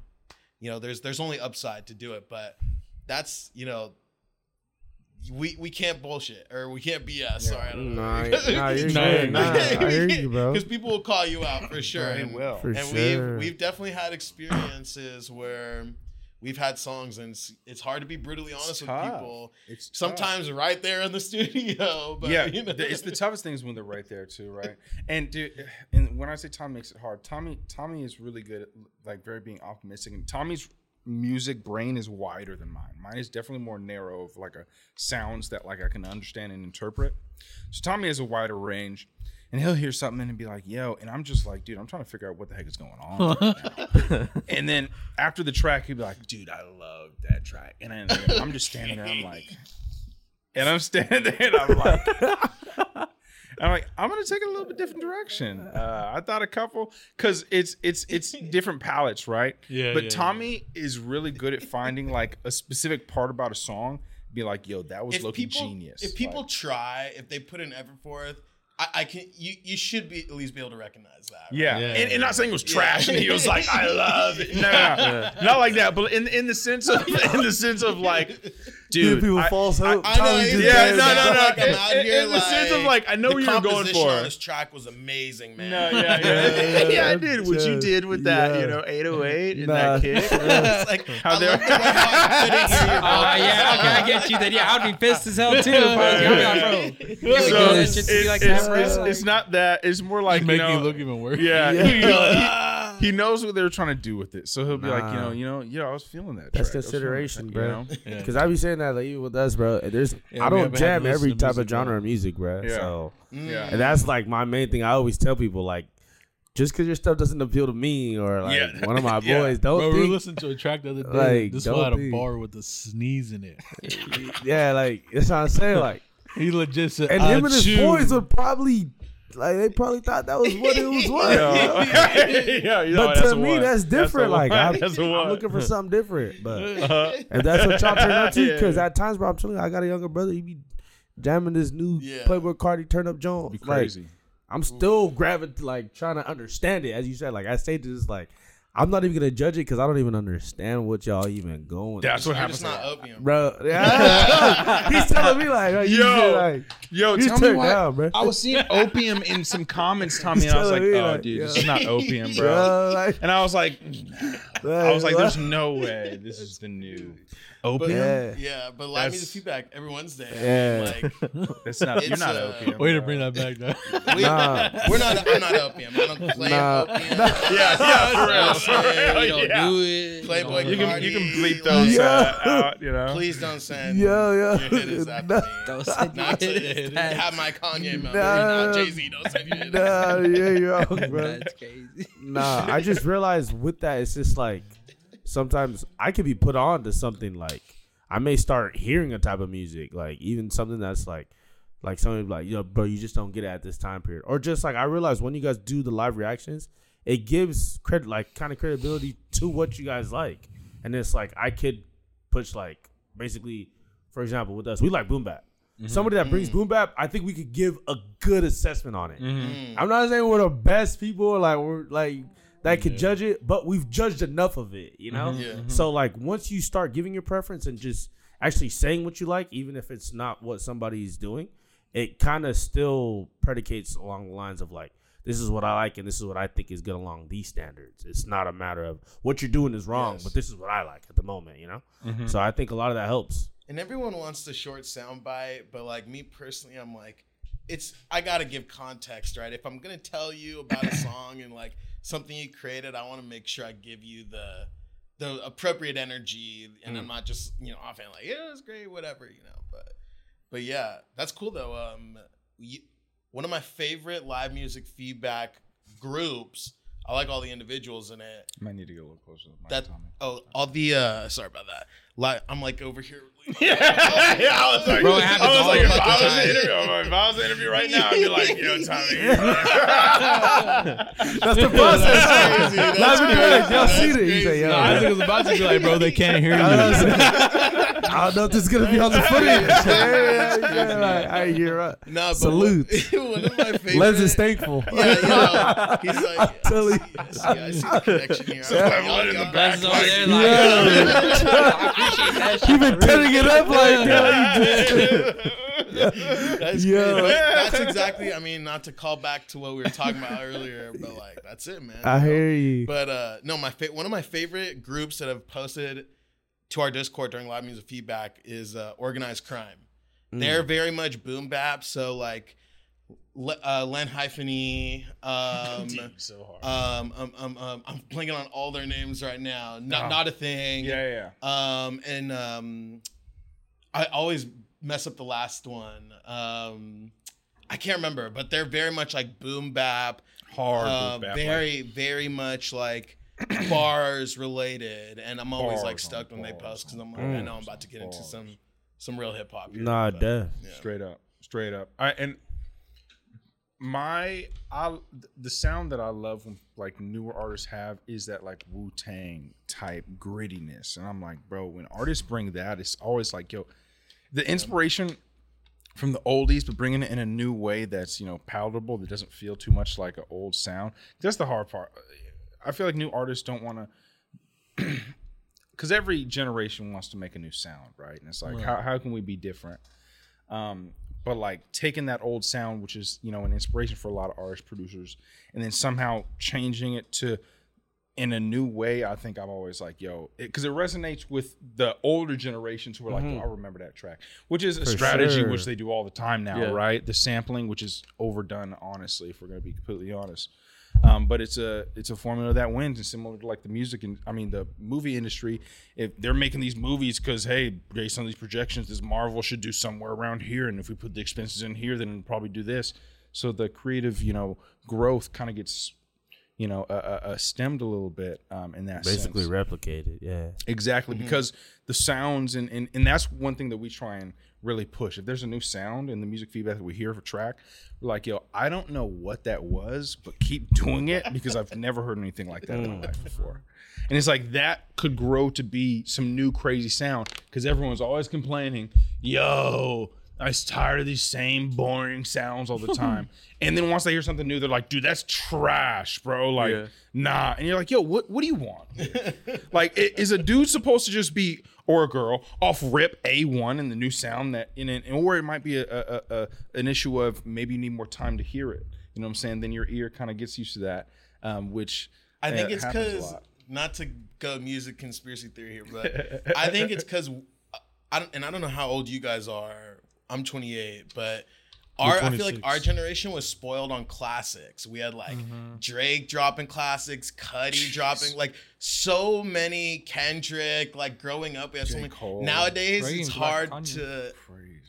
you know there's there's only upside to do it but that's you know we we can't bullshit or we can't BS. Sorry, I don't know. Nah, nah, you're good. Nah, nah. I hear you, bro. Because people will call you out for sure. They and, will. For and sure. we've we've definitely had experiences where we've had songs and it's, it's hard to be brutally honest with people. It's tough. Sometimes right there in the studio, but yeah, you know. it's the toughest things when they're right there too, right? And dude, and when I say Tom makes it hard, Tommy Tommy is really good at like very being optimistic, and Tommy's music brain is wider than mine. Mine is definitely more narrow of like a sounds that like I can understand and interpret. So Tommy has a wider range. And he'll hear something and be like, "Yo," and I'm just like, "Dude, I'm trying to figure out what the heck is going on." right and then after the track, he'd be like, "Dude, I love that track," and then I'm just standing there, I'm like, and I'm standing there, and I'm like, I'm like, I'm gonna take it a little bit different direction. Uh, I thought a couple because it's it's it's different palettes, right? Yeah, But yeah, Tommy is really good at finding like a specific part about a song. Be like, yo, that was if looking people genius. if people Like, try, if they put an effort forth, I, I can you you should be at least be able to recognize that. right? yeah, Yeah, and, and not saying it was yeah. trash, and he was like, I love it. No, no, no. not like that, but in in the sense of in the sense of like dude. people I- false hope. I know. Tommy it's Yeah, no, no, no. Like, I'm In- out in- here, in the sense of, like, I know what you were going for. on this track was amazing, man. No, yeah, yeah, yeah, I did. What you did with that, Yeah. Oh you know, 808 and Nah. that kick. It's like How they're- love the way how I couldn't hear your Oh vocals. yeah, okay, I get you. Then yeah, I'd be pissed as hell too. If I was I'm like, bro, you So ever do that it's, shit to me it's, like it's, it's, it's not that. It's more like Make you know, you look even worse. Yeah, Yeah. He, he- he knows what they're trying to do with it, so he'll be like, you know, you know, yeah, I was feeling that. That's track. I was feeling consideration, that, bro. You know? Yeah. Because I be saying that like even with us, bro. There's Yeah, I we don't haven't had jam to listen every to type of genre bro. of music, bro. Yeah. So Yeah. Mm. and that's like my main thing. I always tell people like, just because your stuff doesn't appeal to me or like Yeah. one of my Yeah. boys, don't Bro, we were think. listening to a track the other day. Like, this don't one had a think- bar with a sneeze in it. yeah, like that's what I'm saying. Like, He legit said, and him and his "Achoo." boys would probably like they probably thought that was what it was. What, you yeah, you know, But to me, one. that's different. a like one. I'm, That's a I'm looking for something different. But Uh-huh. and that's what y'all turn up to. Yeah. Because at times, bro, I'm telling you, I got a younger brother. He be jamming this new Yeah. Playboi Carti turn up Jones. Be Like, crazy. I'm still gravitating, like trying to understand it. As you said, like I say to this, like I'm not even gonna judge it because I don't even understand what y'all even going. That's what happens. just not opium. bro. Yeah. He's telling me like, you Yo. should, like Yo, you tell me turn why. down, bro. I was seeing opium in some comments, Tommy, and I was like, "Oh, like, dude, this is not opium, bro." Bro, like, And I was like, I was like, "There's no way this is the new opium." yeah. Yeah, but live That's- music feedback every Wednesday. Yeah. Like, That's not. You're It's, not uh, opium. Way to bro. bring that back, though. we, Nah. we're not. I'm not opium. I don't claim Nah. opium. Yeah, yeah, for real, for real. You don't yeah. do it. Playboi You can you can bleep Carti, those Yeah. uh, out. You know. Please don't send Yo, yo. your hitters after Nah. me. Don't send Not your to hitters. have my Kanye moment. Nah. Not Jay Z. Don't send your hitters. Nah, yeah, you're wrong, bro. That's crazy. Nah, I just realized with that, it's just like sometimes I could be put on to something like I may start hearing a type of music, like even something that's like like something like, yo, bro, you just don't get it at this time period. Or just like I realize when you guys do the live reactions, it gives credit like kind of credibility to what you guys like. And it's like I could push like basically, for example, with us, we like boom bap. Mm-hmm. Somebody that brings mm. boom bap, I think we could give a good assessment on it. Mm-hmm. Mm. I'm not saying we're the best people, like we're like that could judge it, but we've judged enough of it, you know. Mm-hmm. Yeah. So like once you start giving your preference and just actually saying what you like, even if it's not what somebody's doing, it kind of still predicates along the lines of like this is what I like and this is what I think is good along these standards. It's not a matter of what you're doing is wrong, Yes. but this is what I like at the moment, you know. Mm-hmm. So I think a lot of that helps. And everyone wants the short soundbite, but like me personally, I'm like, it's I gotta give context, right? If I'm gonna tell you about a song and like something you created, I want to make sure I give you the the appropriate energy, and I'm not just you know offhand like yeah, it's great, whatever, you know. But but yeah, that's cool though. Um, you, one of my favorite live music feedback groups. I like all the individuals in it. Might need to get a little closer. To That oh, all the uh, sorry about that. Like I'm like over here. yeah, I was like, Bro, it happens I was all like, the if fucking I was time. an interview, I'm like, if I was an interview right now, I'd be like, yo, Tommy. That's the process. crazy. That's That's what crazy. Y'all That's see it. You say, crazy. yo, No, Isaac was about to be like, bro, they can't hear you. I don't know if this is gonna be on the footage. yeah, yeah, yeah, like, I hear up. Nah, but Salute. One, one of my favorite. Les is thankful. Yeah, you know, he's like, I telling see, I see, I see the connection here. So I'm I like, wanted y'all the got- back That's over there like, Yeah. I appreciate that. You've been turning it up like that. That's Yo. great. But That's exactly. I mean, not to call back to what we were talking about earlier, but like, that's it, man. I hear you. But uh, no, my fa- one of my favorite groups that have posted to our Discord during live music feedback is uh, Organized Crime. They're very much boom bap. So like, Le- uh, Len Hypheny, um, so hard. um, um, um, um, I'm blanking on all their names right now. Not, Oh. not a thing. yeah, yeah. Um, and um, I always mess up the last one. Um, I can't remember, but they're very much like boom bap, Hard. uh, boom bap, very, very much like bars related. And I'm always like Bars on stoked when they bars post because I'm like, I know I'm about to get on into some some real hip hop. here, Nah, but, def. yeah. Straight up, straight up. I and my I the sound that I love when like newer artists have is that like Wu Tang type grittiness, and I'm like, bro, when artists bring that, it's always like, yo, the inspiration from the oldies, but bringing it in a new way that's you know palatable, that doesn't feel too much like an old sound. That's the hard part. I feel like new artists don't want to because every generation wants to make a new sound, right? And it's like, how how can we be different? Um, but like taking that old sound, which is you know an inspiration for a lot of artists, producers, and then somehow changing it to in a new way. I think I'm always like, yo, because it, resonates with the older generations who are like, oh, I remember that track, which is a strategy sure. which they do all the time now, Yeah. right? The sampling, which is overdone, honestly, if we're gonna be completely honest. Um, but it's a it's a formula that wins, and similar to like the music and I mean the movie industry. If they're making these movies because hey, based on these projections, this Marvel should do somewhere around here, and if we put the expenses in here, then it'll probably do this. So the creative, you know, growth kind of gets, you know, uh, uh, uh, stemmed a little bit um, in that Basically sense. replicated. Yeah. Exactly, because the sounds and, and and that's one thing that we try and really push. If there's a new sound in the music feedback that we hear for track, we're like, yo, I don't know what that was, but keep doing it because I've never heard anything like that in my life before. And it's like that could grow to be some new crazy sound because everyone's always complaining, yo, I'm tired of these same boring sounds all the time. and then once they hear something new, they're like, dude, that's trash, bro. Like, Yeah. nah. And you're like, yo, what what do you want? like, is a dude supposed to just be or a girl off rip a one in the new sound that in it, or it might be a, a, a, an issue of maybe you need more time to hear it. You know what I'm saying? Then your ear kind of gets used to that, um, which I think uh, it's because not to go music conspiracy theory here, but I think it's because I don't, and I don't know how old you guys are. I'm 28, but our I feel like our generation was spoiled on classics. We had like Drake dropping classics, Cudi dropping like so many Kendrick. Like growing up, we had so many. Cole. Nowadays, it's Black hard to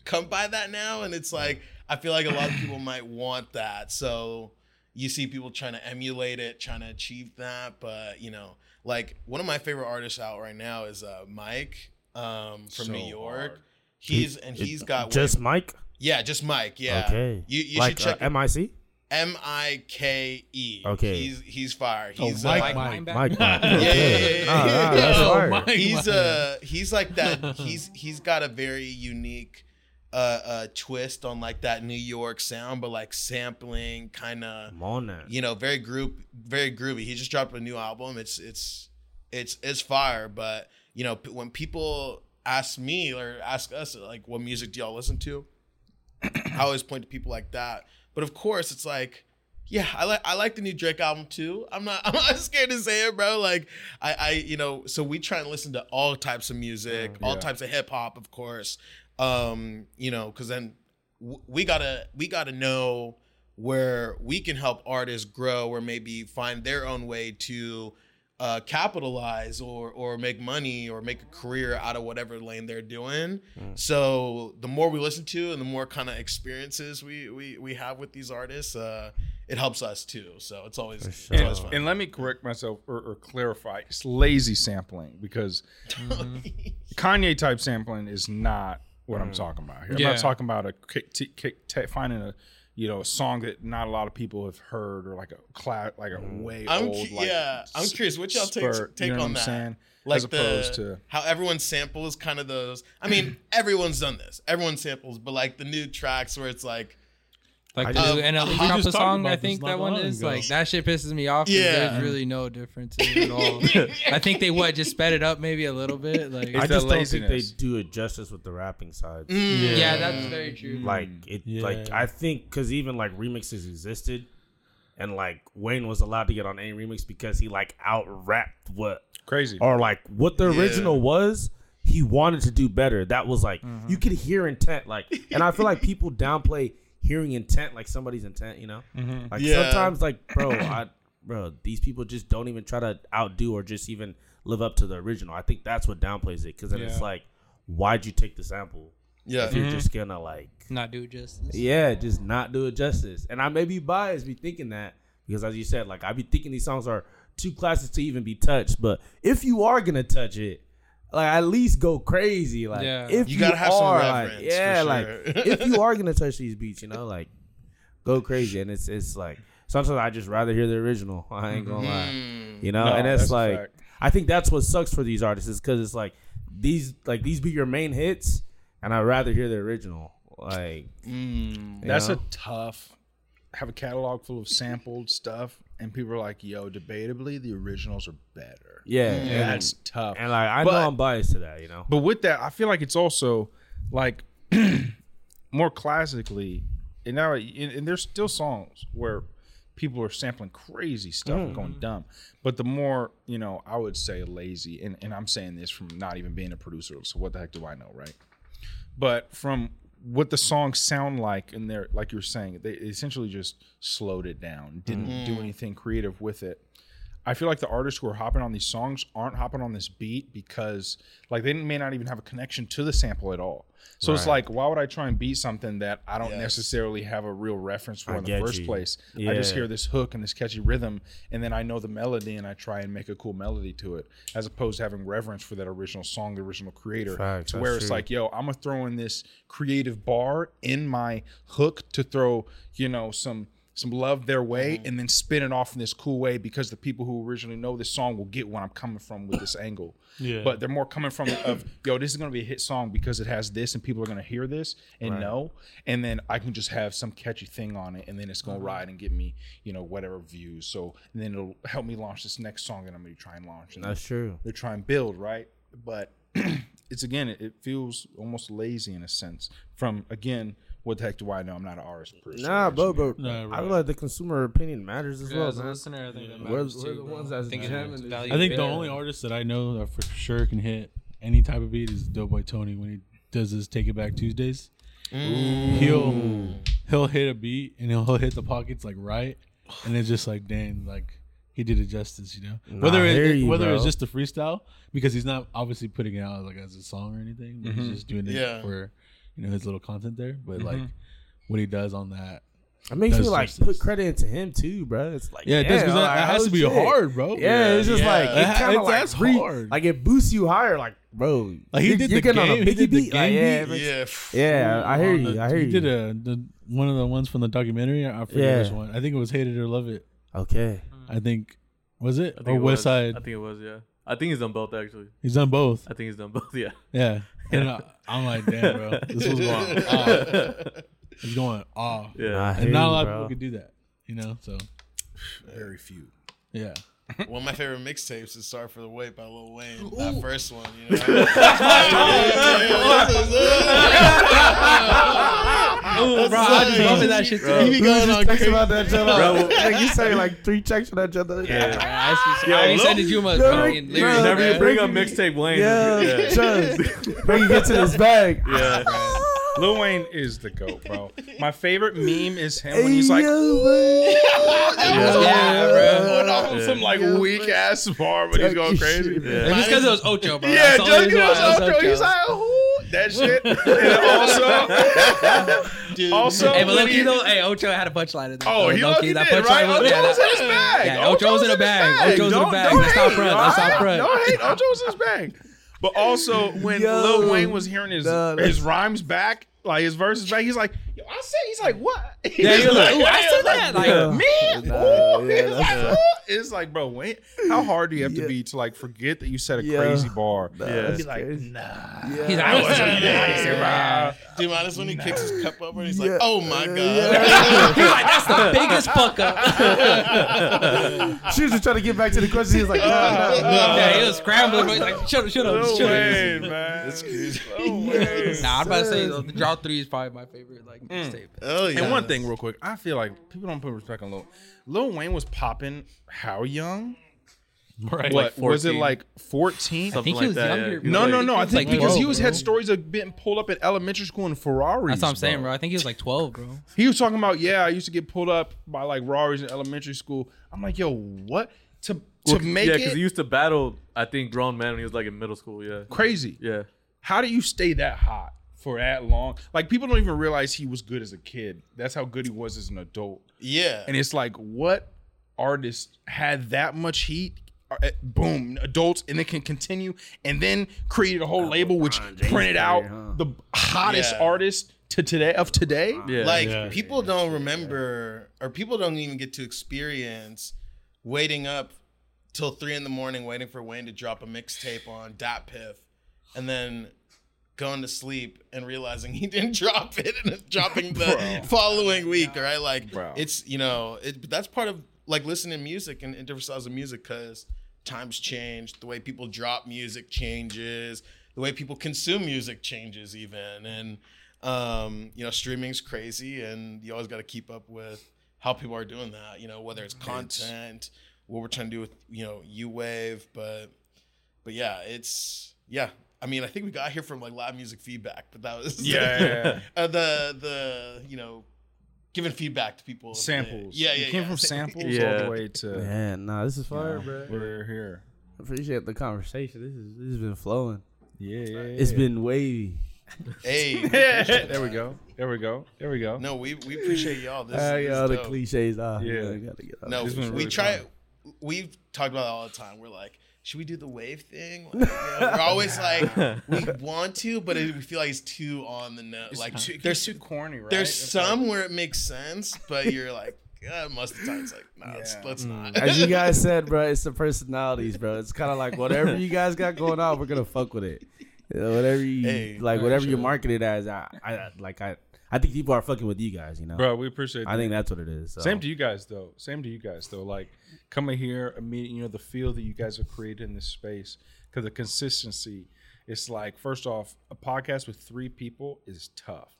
come by that now, and it's like I feel like a lot of people might want that. So you see people trying to emulate it, trying to achieve that. But you know, like one of my favorite artists out right now is uh, Mike um, from So New York. hard. He's and he's got just way- Mike. yeah, just Mike. Yeah. Okay. You, you like should check uh, MIC. M I K E. Okay. He's he's fire. Oh, He's Mike, uh, Mike. Linebacker? Mike. Mike. yeah, yeah, yeah, Nah, yeah, nah, yeah. that's Yo, fire. Mike. he's uh he's like that he's he's got a very unique uh uh twist on like that New York sound but like sampling kind of I'm on that. you know very group very groovy he just dropped a new album it's it's it's it's fire but you know p- when people ask me or ask us like what music do y'all listen to I always point to people like that but of course it's like yeah, I like I like the new Drake album too. I'm not I'm not scared to say it, bro. Like I I you know, so we try and listen to all types of music, all types of hip hop, of course. Um, you know, cuz then w- we got to we got to know where we can help artists grow or maybe find their own way to uh, capitalize or or make money or make a career out of whatever lane they're doing. So the more we listen to and the more kind of experiences we we we have with these artists, uh, it helps us too. So it's always, it's always And, fun. and let me correct myself or, or clarify. It's lazy sampling because Kanye type sampling is not what I'm talking about here. I'm Yeah. not talking about a kick, t- kick, t- finding a you know a song that not a lot of people have heard or like a cla- like a mm. way I'm old. cu- like, yeah, I'm s- curious what y'all take spurt, take you know on that. saying? Like As opposed the to how everyone samples kind of those. I mean, everyone's done this. Everyone samples, but like the new tracks where it's like Like the new NLE we a talked song. I think that one is ago. like that shit pisses me off. 'cause Yeah. there's really no difference in it at all. I think they what just sped it up maybe a little bit. Like I that just don't think they laziness. do it justice with the rapping side. mm, yeah, that's very true. Like it, Yeah. like I think because even like remixes existed, and like Wayne was allowed to get on any remix because he like out rapped what crazy. or like what the Yeah. original was. He wanted to do better. That was like you could hear intent. Like, and I feel like people downplay hearing intent, like somebody's intent. You know, mm-hmm. like Yeah. sometimes, like bro, I bro, these people just don't even try to outdo or just even live up to the original. I think that's what downplays it because then it's like, why'd you take the sample yeah. if you're mm-hmm. just gonna like not do it justice. yeah, just not do it justice. And I may be biased, be thinking that because, as you said, like I be thinking these songs are too classic to even be touched. But if you are gonna touch it, like at least go crazy. Like Yeah. if You you, gotta have some are, reverence, like, for yeah, like if you are gonna touch these beats, you know, like go crazy. And it's it's like sometimes I just rather hear the original. I ain't gonna lie, Mm. you know. No, and it's that's like. I think that's what sucks for these artists is because it's like these like these be your main hits, and I'd rather hear the original. Like Mm. That's know? a tough. Have a catalog full of sampled stuff and people are like, "Yo, debatably, the originals are better." Yeah, mm. and, that's tough. and like I But- know I'm biased to that, you know. But with that, I feel like it's also like more classically, and now and, and there's still songs where people are sampling crazy stuff and going mm. dumb. But the more you know, I would say lazy, and and I'm saying this from not even being a producer. So what the heck do I know, right? But from what the songs sound like, and they're like you're saying, they essentially just slowed it down, didn't do mm. anything creative with it. I feel like the artists who are hopping on these songs aren't hopping on this beat because like they may not even have a connection to the sample at all. So it's like, why would I try and beat something that I don't Yes. necessarily have a real reference for I in the first you. place? I just hear this hook and this catchy rhythm, and then I know the melody, and I try and make a cool melody to it, as opposed to having reverence for that original song, the original creator. Facts, to where it's true. like, yo, I'm gonna throw in this creative bar in my hook to throw, you know, some some love their way Mm-hmm. and then spin it off in this cool way because the people who originally know this song will get what I'm coming from with this angle. Yeah. But they're more coming from of, yo, this is gonna be a hit song because it has this and people are gonna hear this and know. And then I can just have some catchy thing on it and then it's gonna Mm-hmm. ride and get me, you know, whatever views. So and then it'll help me launch this next song that I'm gonna try and launch. And That's true. they try and build, right? But it's again, it feels almost lazy in a sense. From again, what the heck do I know? I'm not an artist person. Nah, bro, bro. Nah, I right. feel like the consumer opinion matters as Yeah, well, as a man. listener, I think that We're- matters we're the bro. ones that's I think jamming I think the only artist that I know that for sure can hit any type of beat is Doughboy Tony when he does his Take It Back Tuesdays. Mm. He'll he'll hit a beat and he'll, he'll hit the pockets like right, and it's just like dang, like he did it justice, you know. Nah, whether it, you, whether it's just a freestyle because he's not obviously putting it out like as a song or anything, but he's mm-hmm. just doing it Yeah. for you know his little content there. But mm-hmm. like what he does on that, It makes Does me like justice. put credit into him too, bro. It's like yeah, it does damn, because that, like, that has oh, to be oh, shit. hard, bro. Yeah, it's just Yeah. like it That- kind of it's- like that's re- hard. like it boosts you higher, like bro. Like, he you- did you're the getting on game- a he biggie did the beat, like, game yeah, beat. it makes- Yeah. yeah. I hear on you. the- I hear he you. did a the, one of the ones from the documentary. I forget Yeah. which one. I think it was Hate It or Love It. Okay, I think was it I think or it West was. Side? I think it was. Yeah. I think he's done both actually. He's done both. I think he's done both. Yeah. Yeah, and I, I'm like, damn, bro, this was going off. It's going off, Yeah. I and not a lot bro. of people could do that, you know. So Very few. yeah, One of my favorite mixtapes is "Sorry for the Wait" by Lil Wayne. That first one, you know. Ooh, bro, I just bumping that shit too. He be going on crazy. about that shit. Bro. like you say like three checks for that shit. Yeah, I just- Yo, I ain't look- sending you much Yo, bro, Whenever you man. bring up mixtape Wayne, Yeah, yeah. just bring it to this bag. yeah. Lil Wayne is the goat, bro. My favorite meme is him when he's like, Yeah, bro. going off on some like weak ass bar, but he's going crazy. And just because it was Ocho, bro. Yeah, That's the just only because reason why it was outro, he's Ocho. like, who? That shit. And also, Dude, also, Hey, but when he- key though, hey, Ocho had a punchline in there. Oh, though. he Low-key, lucky that did, right? was- Ocho yeah, was that- in his bag. Yeah, Ocho was in a bag. Ocho was in a Don't- bag. don't Let's hate, front. Let's not front. Don't hate. Ocho was in his bag. But also, when Yo. Lil Wayne was hearing his Nah, that's- his rhymes back, like his verses back, he's like, Yo, I said, he's like, what? Yeah, he was like, ooh, I said that. Like, Yeah. me? Nah, Ooh, yeah, he's like, "Ooh." It's like, bro, Wayne, how hard do you have to be to like forget that you said a Yeah. crazy bar? Nah, And that's be like, crazy. nah. He's like, I wasn't even there. dude, minus when he kicks his cup over, and he's Yeah. like, "Oh my god." Yeah. He's like, that's the biggest fuck up. She was just trying to get back to the question. He was like, nah, nah, nah. yeah, he was scrambling. Bro. He's like, shut up, shut up, Lil shut up. Wayne, man. That's crazy. Lil Wayne. Nah, I'm about to say the Drought Three is probably my favorite like Mm. mixtape. Oh yeah. And one thing, real quick, I feel like people don't put respect on Lil. Lil Wayne was popping how young? right. What was it like? Fourteen? I think like he was that, younger. yeah. No, bro. no, no. I think like, because he was bro. had stories of being pulled up at elementary school in Ferraris. That's what I'm saying, bro. bro. I think he was like 12, bro. He was talking about, yeah, I used to get pulled up by like Ferraris in elementary school. I'm like, yo, what? To to Well, make yeah, because he used to battle. I think grown men when he was like in middle school. Yeah. crazy. Yeah. How do you stay that hot for that long? Like people don't even realize he was good as a kid. That's how good he was as an adult. yeah. And it's like, what artist had that much heat? Uh, uh, Boom, adults, and they can continue, and then created a whole label which printed out the hottest Yeah. artist to today of today. Yeah. like Yeah. people don't remember or people don't even get to experience waiting up till three in the morning waiting for Wayne to drop a mixtape on DatPiff and then going to sleep and realizing he didn't drop it and it's dropping the following week right like Bro. it's you know it, but that's part of like listening to music and, and different styles of music because times change, the way people drop music changes, the way people consume music changes even, and um, you know, streaming's crazy, and you always got to keep up with how people are doing that. You know, whether it's content, what we're trying to do with you know U Wave, but but yeah, it's yeah. I mean, I think we got here from like live music feedback, but that was Yeah, yeah, yeah. uh, the the you know giving feedback to people Samples. Yeah, You yeah, came yeah. from samples all the way to. Man, nah, this is fire, Yeah, bro. We're here. Appreciate the conversation. This is this has been flowing. Yeah, yeah. It's yeah. been wavy. hey, there we go. There we go. There we go. no, we we appreciate y'all. This, I this got is all the dope. cliches off. Yeah. Yeah, gotta get off. No, This has we really try. fun. We've talked about it all the time. We're like, should we do the wave thing? Like, you know, we're always like, we want to, but it, we feel like it's too on the nose. Like, too, there's too corny, right? there's It's some where it makes sense, but you're like, yeah, uh, most of the time it's like, no, let's, let's not. As you guys said, bro, it's the personalities, bro. It's kind of like whatever you guys got going on, we're gonna fuck with it. You know, whatever you Hey, like, for whatever you market it as, I, I like, I, I think people are fucking with you guys. You know, bro. We appreciate. I that. think that's what it is. So. Same to you guys though. Same to you guys though. Like coming here, I mean, you know, the feel that you guys have created in this space because the consistency. It's like first off, a podcast with three people is tough.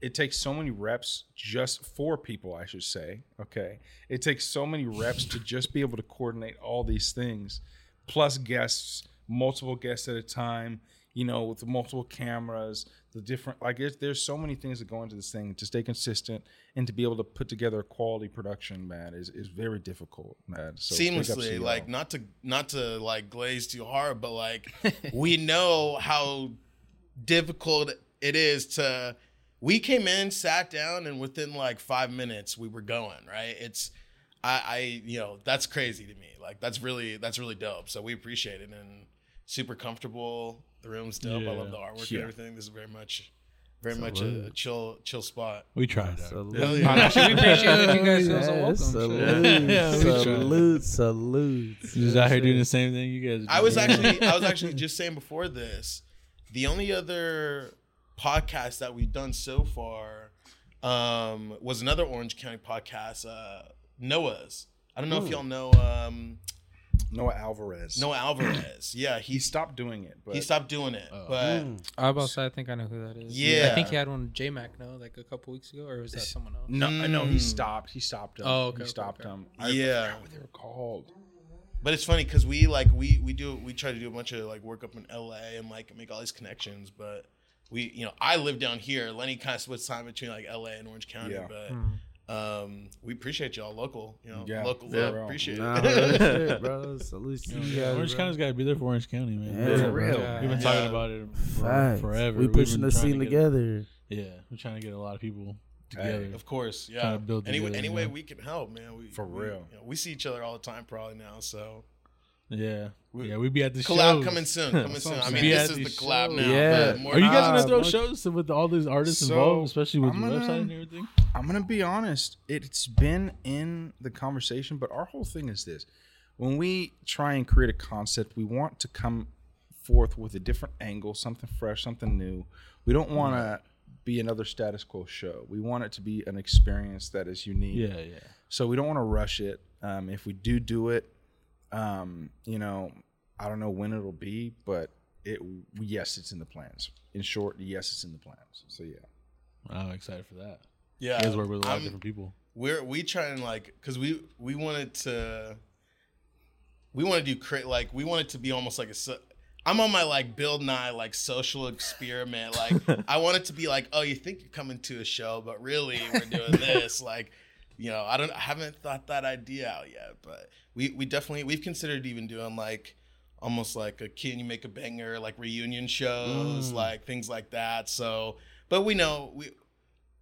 It takes so many reps just for people, I should say. Okay, it takes so many reps to just be able to coordinate all these things, plus guests, multiple guests at a time. You know, with multiple cameras, the different like it's, there's so many things that go into this thing. To stay consistent and to be able to put together a quality production, man, is, is very difficult, man. So big ups to seamlessly like not to not to like glaze too hard but like we know how difficult it is to we came in sat down and within like five minutes we were going right? It's i i you know that's crazy to me. Like that's really that's really dope. So we appreciate it and super comfortable the room's dope i love the artwork Yeah. and everything this is very much very much a, a chill chill spot We tried. Salute. Hell yeah. We appreciate you guys. Yes, welcome. Salute, Yeah, salute, salute. Just out here doing the same thing you guys. Are I was doing. actually I was actually just saying before this, the only other podcast that we've done so far um, was another Orange County podcast, uh, Noah's. I don't know if y'all know um, Noah Alvarez. Noah Alvarez. Yeah, he he stopped doing it, but he stopped doing it, Oh. but I was about say, I think I know who that is. Yeah. I think he had one J Mac, no, like a couple weeks ago, or was that someone else? no, I know he Mm. stopped. He stopped them. Oh, okay, he okay, stopped okay. them. I Yeah. forgot what they were called. but it's funny because we like we we do we try to do a bunch of like work up in LA and like make all these connections, but we you know I live down here. Lenny kind of splits time between like LA and Orange County, Yeah. but. Hmm. Um, we appreciate y'all local, you know, Yeah. local Yeah, love, bro. appreciate Nah, it. real shit, bro. Salute to you guys. Orange bro. County's got to be there for Orange County, man. Yeah, For real. Yeah. We've been Yeah. talking about it for, forever. We We've pushing the scene to get- together. Yeah, we're trying to get a lot of people Hey, together. Of course, yeah. Trying to build any, together, any way know? we can help, man. We, For we- real. you know, we see each other all the time, probably now. So Yeah, We- yeah, we'd be at the collab shows. coming soon, coming soon. I mean, saying. this is the collab shows. now. Yeah. more Are you guys gonna throw look- shows with all these artists So, involved, especially with gonna- website and everything? I'm gonna be honest. It's been in the conversation, but our whole thing is this: when we try and create a concept, we want to come forth with a different angle, something fresh, something new. We don't want to be another status quo show. We want it to be an experience that is unique. Yeah, yeah. So we don't want to rush it. Um, if we do do it, um, you know, I don't know when it'll be, but it yes, it's in the plans. In short, yes, it's in the plans. So yeah. I'm excited for that. yeah, You guys work with a lot I'm- of different people. we're we try and like because we we wanted to we want to do create like we want it to be almost like a so- i'm on my like bill nye like social experiment like i want it to be like oh you think you're coming to a show but really we're doing this like you know i don't i haven't thought that idea out yet but we we definitely we've considered even doing like almost like a can you make a banger like reunion shows like things like that. So but we know we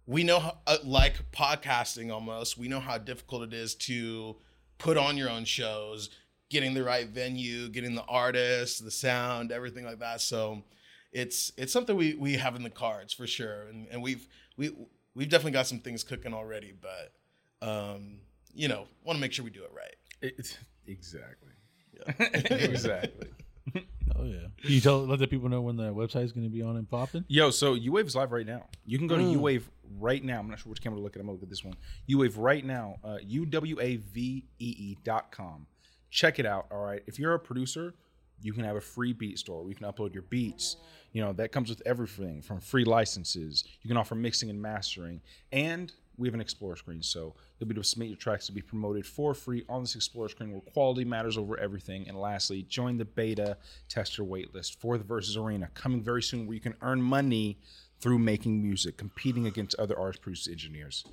we know how, uh, like podcasting almost we know how difficult it is to put on your own shows getting the right venue getting the artists the sound everything like that. So it's it's something we we have in the cards for sure. And, and we've we we've definitely got some things cooking already but um you know want to make sure we do it right It, exactly. exactly. Oh yeah. Can you tell let the people know when the website is going to be on and popping? Yo, so UWave is live right now. You can go to UWave right now. I'm not sure which camera to look at. I'm gonna look at this one. UWave right now. Uh, UWAVEE E dot com. Check it out. All right. If you're a producer, you can have a free beat store. where You can upload your beats. You know that comes with everything from free licenses. You can offer mixing and mastering, and we have an Explorer screen, so you'll be able to submit your tracks to be promoted for free on this Explorer screen, where quality matters over everything. And lastly, join the beta tester waitlist for the Versus Arena coming very soon, where you can earn money through making music, competing against other artists, producers, engineers.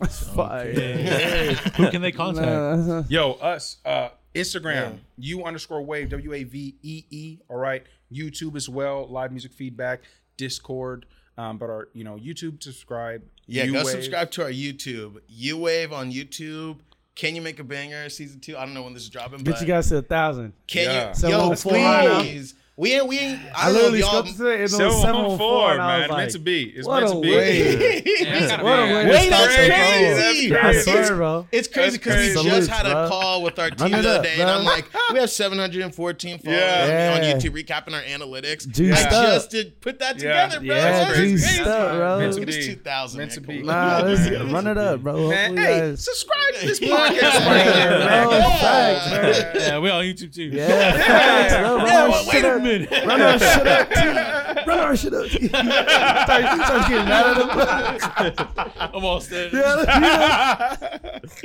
Fire. Who can they contact? Yo, us, uh, Instagram, you underscore wave, W A V E E. All right. YouTube as well, live music feedback, Discord. Um, but our, you know, YouTube subscribe. Yeah, go U-Wave. subscribe to our YouTube. U Wave on YouTube. Can you make a banger season two? I don't know when this is dropping, Get but you guys to a thousand. can Yeah. you? Seven Yo, one four right now. please. We ain't. We ain't. I, I don't know literally y'all. scoped it. It was 714, 714, and I man. was like, meant to be. It's what meant a to be. way. Yeah, What a way to Wait, that's the crazy. I swear, bro. It's crazy because we crazy. just Salutes, had a bro. call with our team Run the other day, bro. and I'm like, we have 714 followers Yeah. on YouTube recapping our analytics. Juiced I just did put that Yeah. together, bro. Yeah, It's crazy. juiced up, bro. Meant to be. 2000. Meant man. to be. Nah, run it up, bro. Hey, subscribe to this podcast. bro, facts, man. yeah, we on YouTube too. Yeah, facts, bro. Run Yeah, our well, shit wait a up. Minute. Run our shit up, too. Run our shit up. too. Start, start getting mad at him. I'm all steady.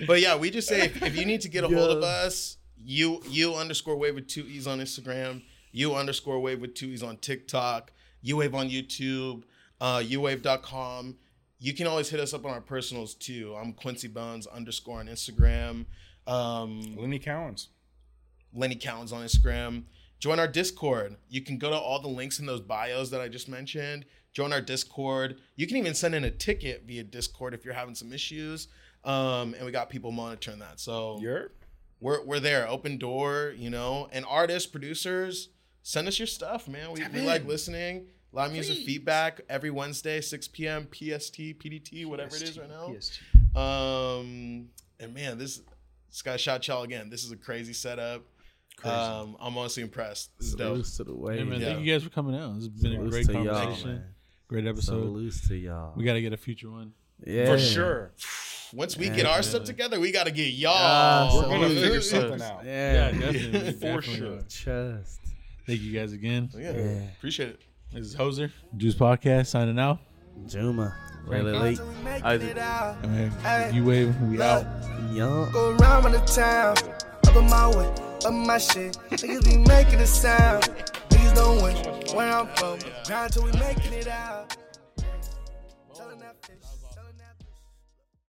But yeah, we just say if, if you need to get a hold of us, you you underscore wave with two e's on Instagram, you underscore wave with two e's on TikTok, you wave on YouTube, uh, uwave.com. You can always hit us up on our personals too. I'm Quincy Bones underscore on Instagram. Um, Lenny Cowens. Lenny Cowens on Instagram. Join our Discord. You can go to all the links in those bios that I just mentioned. Join our Discord. You can even send in a ticket via Discord if you're having some issues. Um, and we got people monitoring that. So You're we're we're there, open door, you know. And artists, producers, send us your stuff, man. We, we like listening. Live music feedback every Wednesday, 6 p.m. PST, PDT, whatever it is right now. PST. Um, and man, this this guy shot y'all again. This is a crazy setup. Um, I'm honestly impressed. This dope. Salutes to the way. Hey, man, Yeah. thank you guys for coming out. It's been a great to conversation. Great episode. Salutes to y'all. We got to get a future one. yeah. For sure. Once we get our stuff together, we got to get y'all. We're going to figure something out. Yeah, Yeah. definitely. For definitely. sure. Chest. Thank you guys again. Yeah, Yeah. appreciate it. This is Hoser, Juice Podcast, signing out. Juma. Really late. Till we Isaac. it out. And you wave, we out. Young. Go around the town, up my way, up my shit. Niggas be making a sound. Niggas don't where I'm from. Grind till we making it out.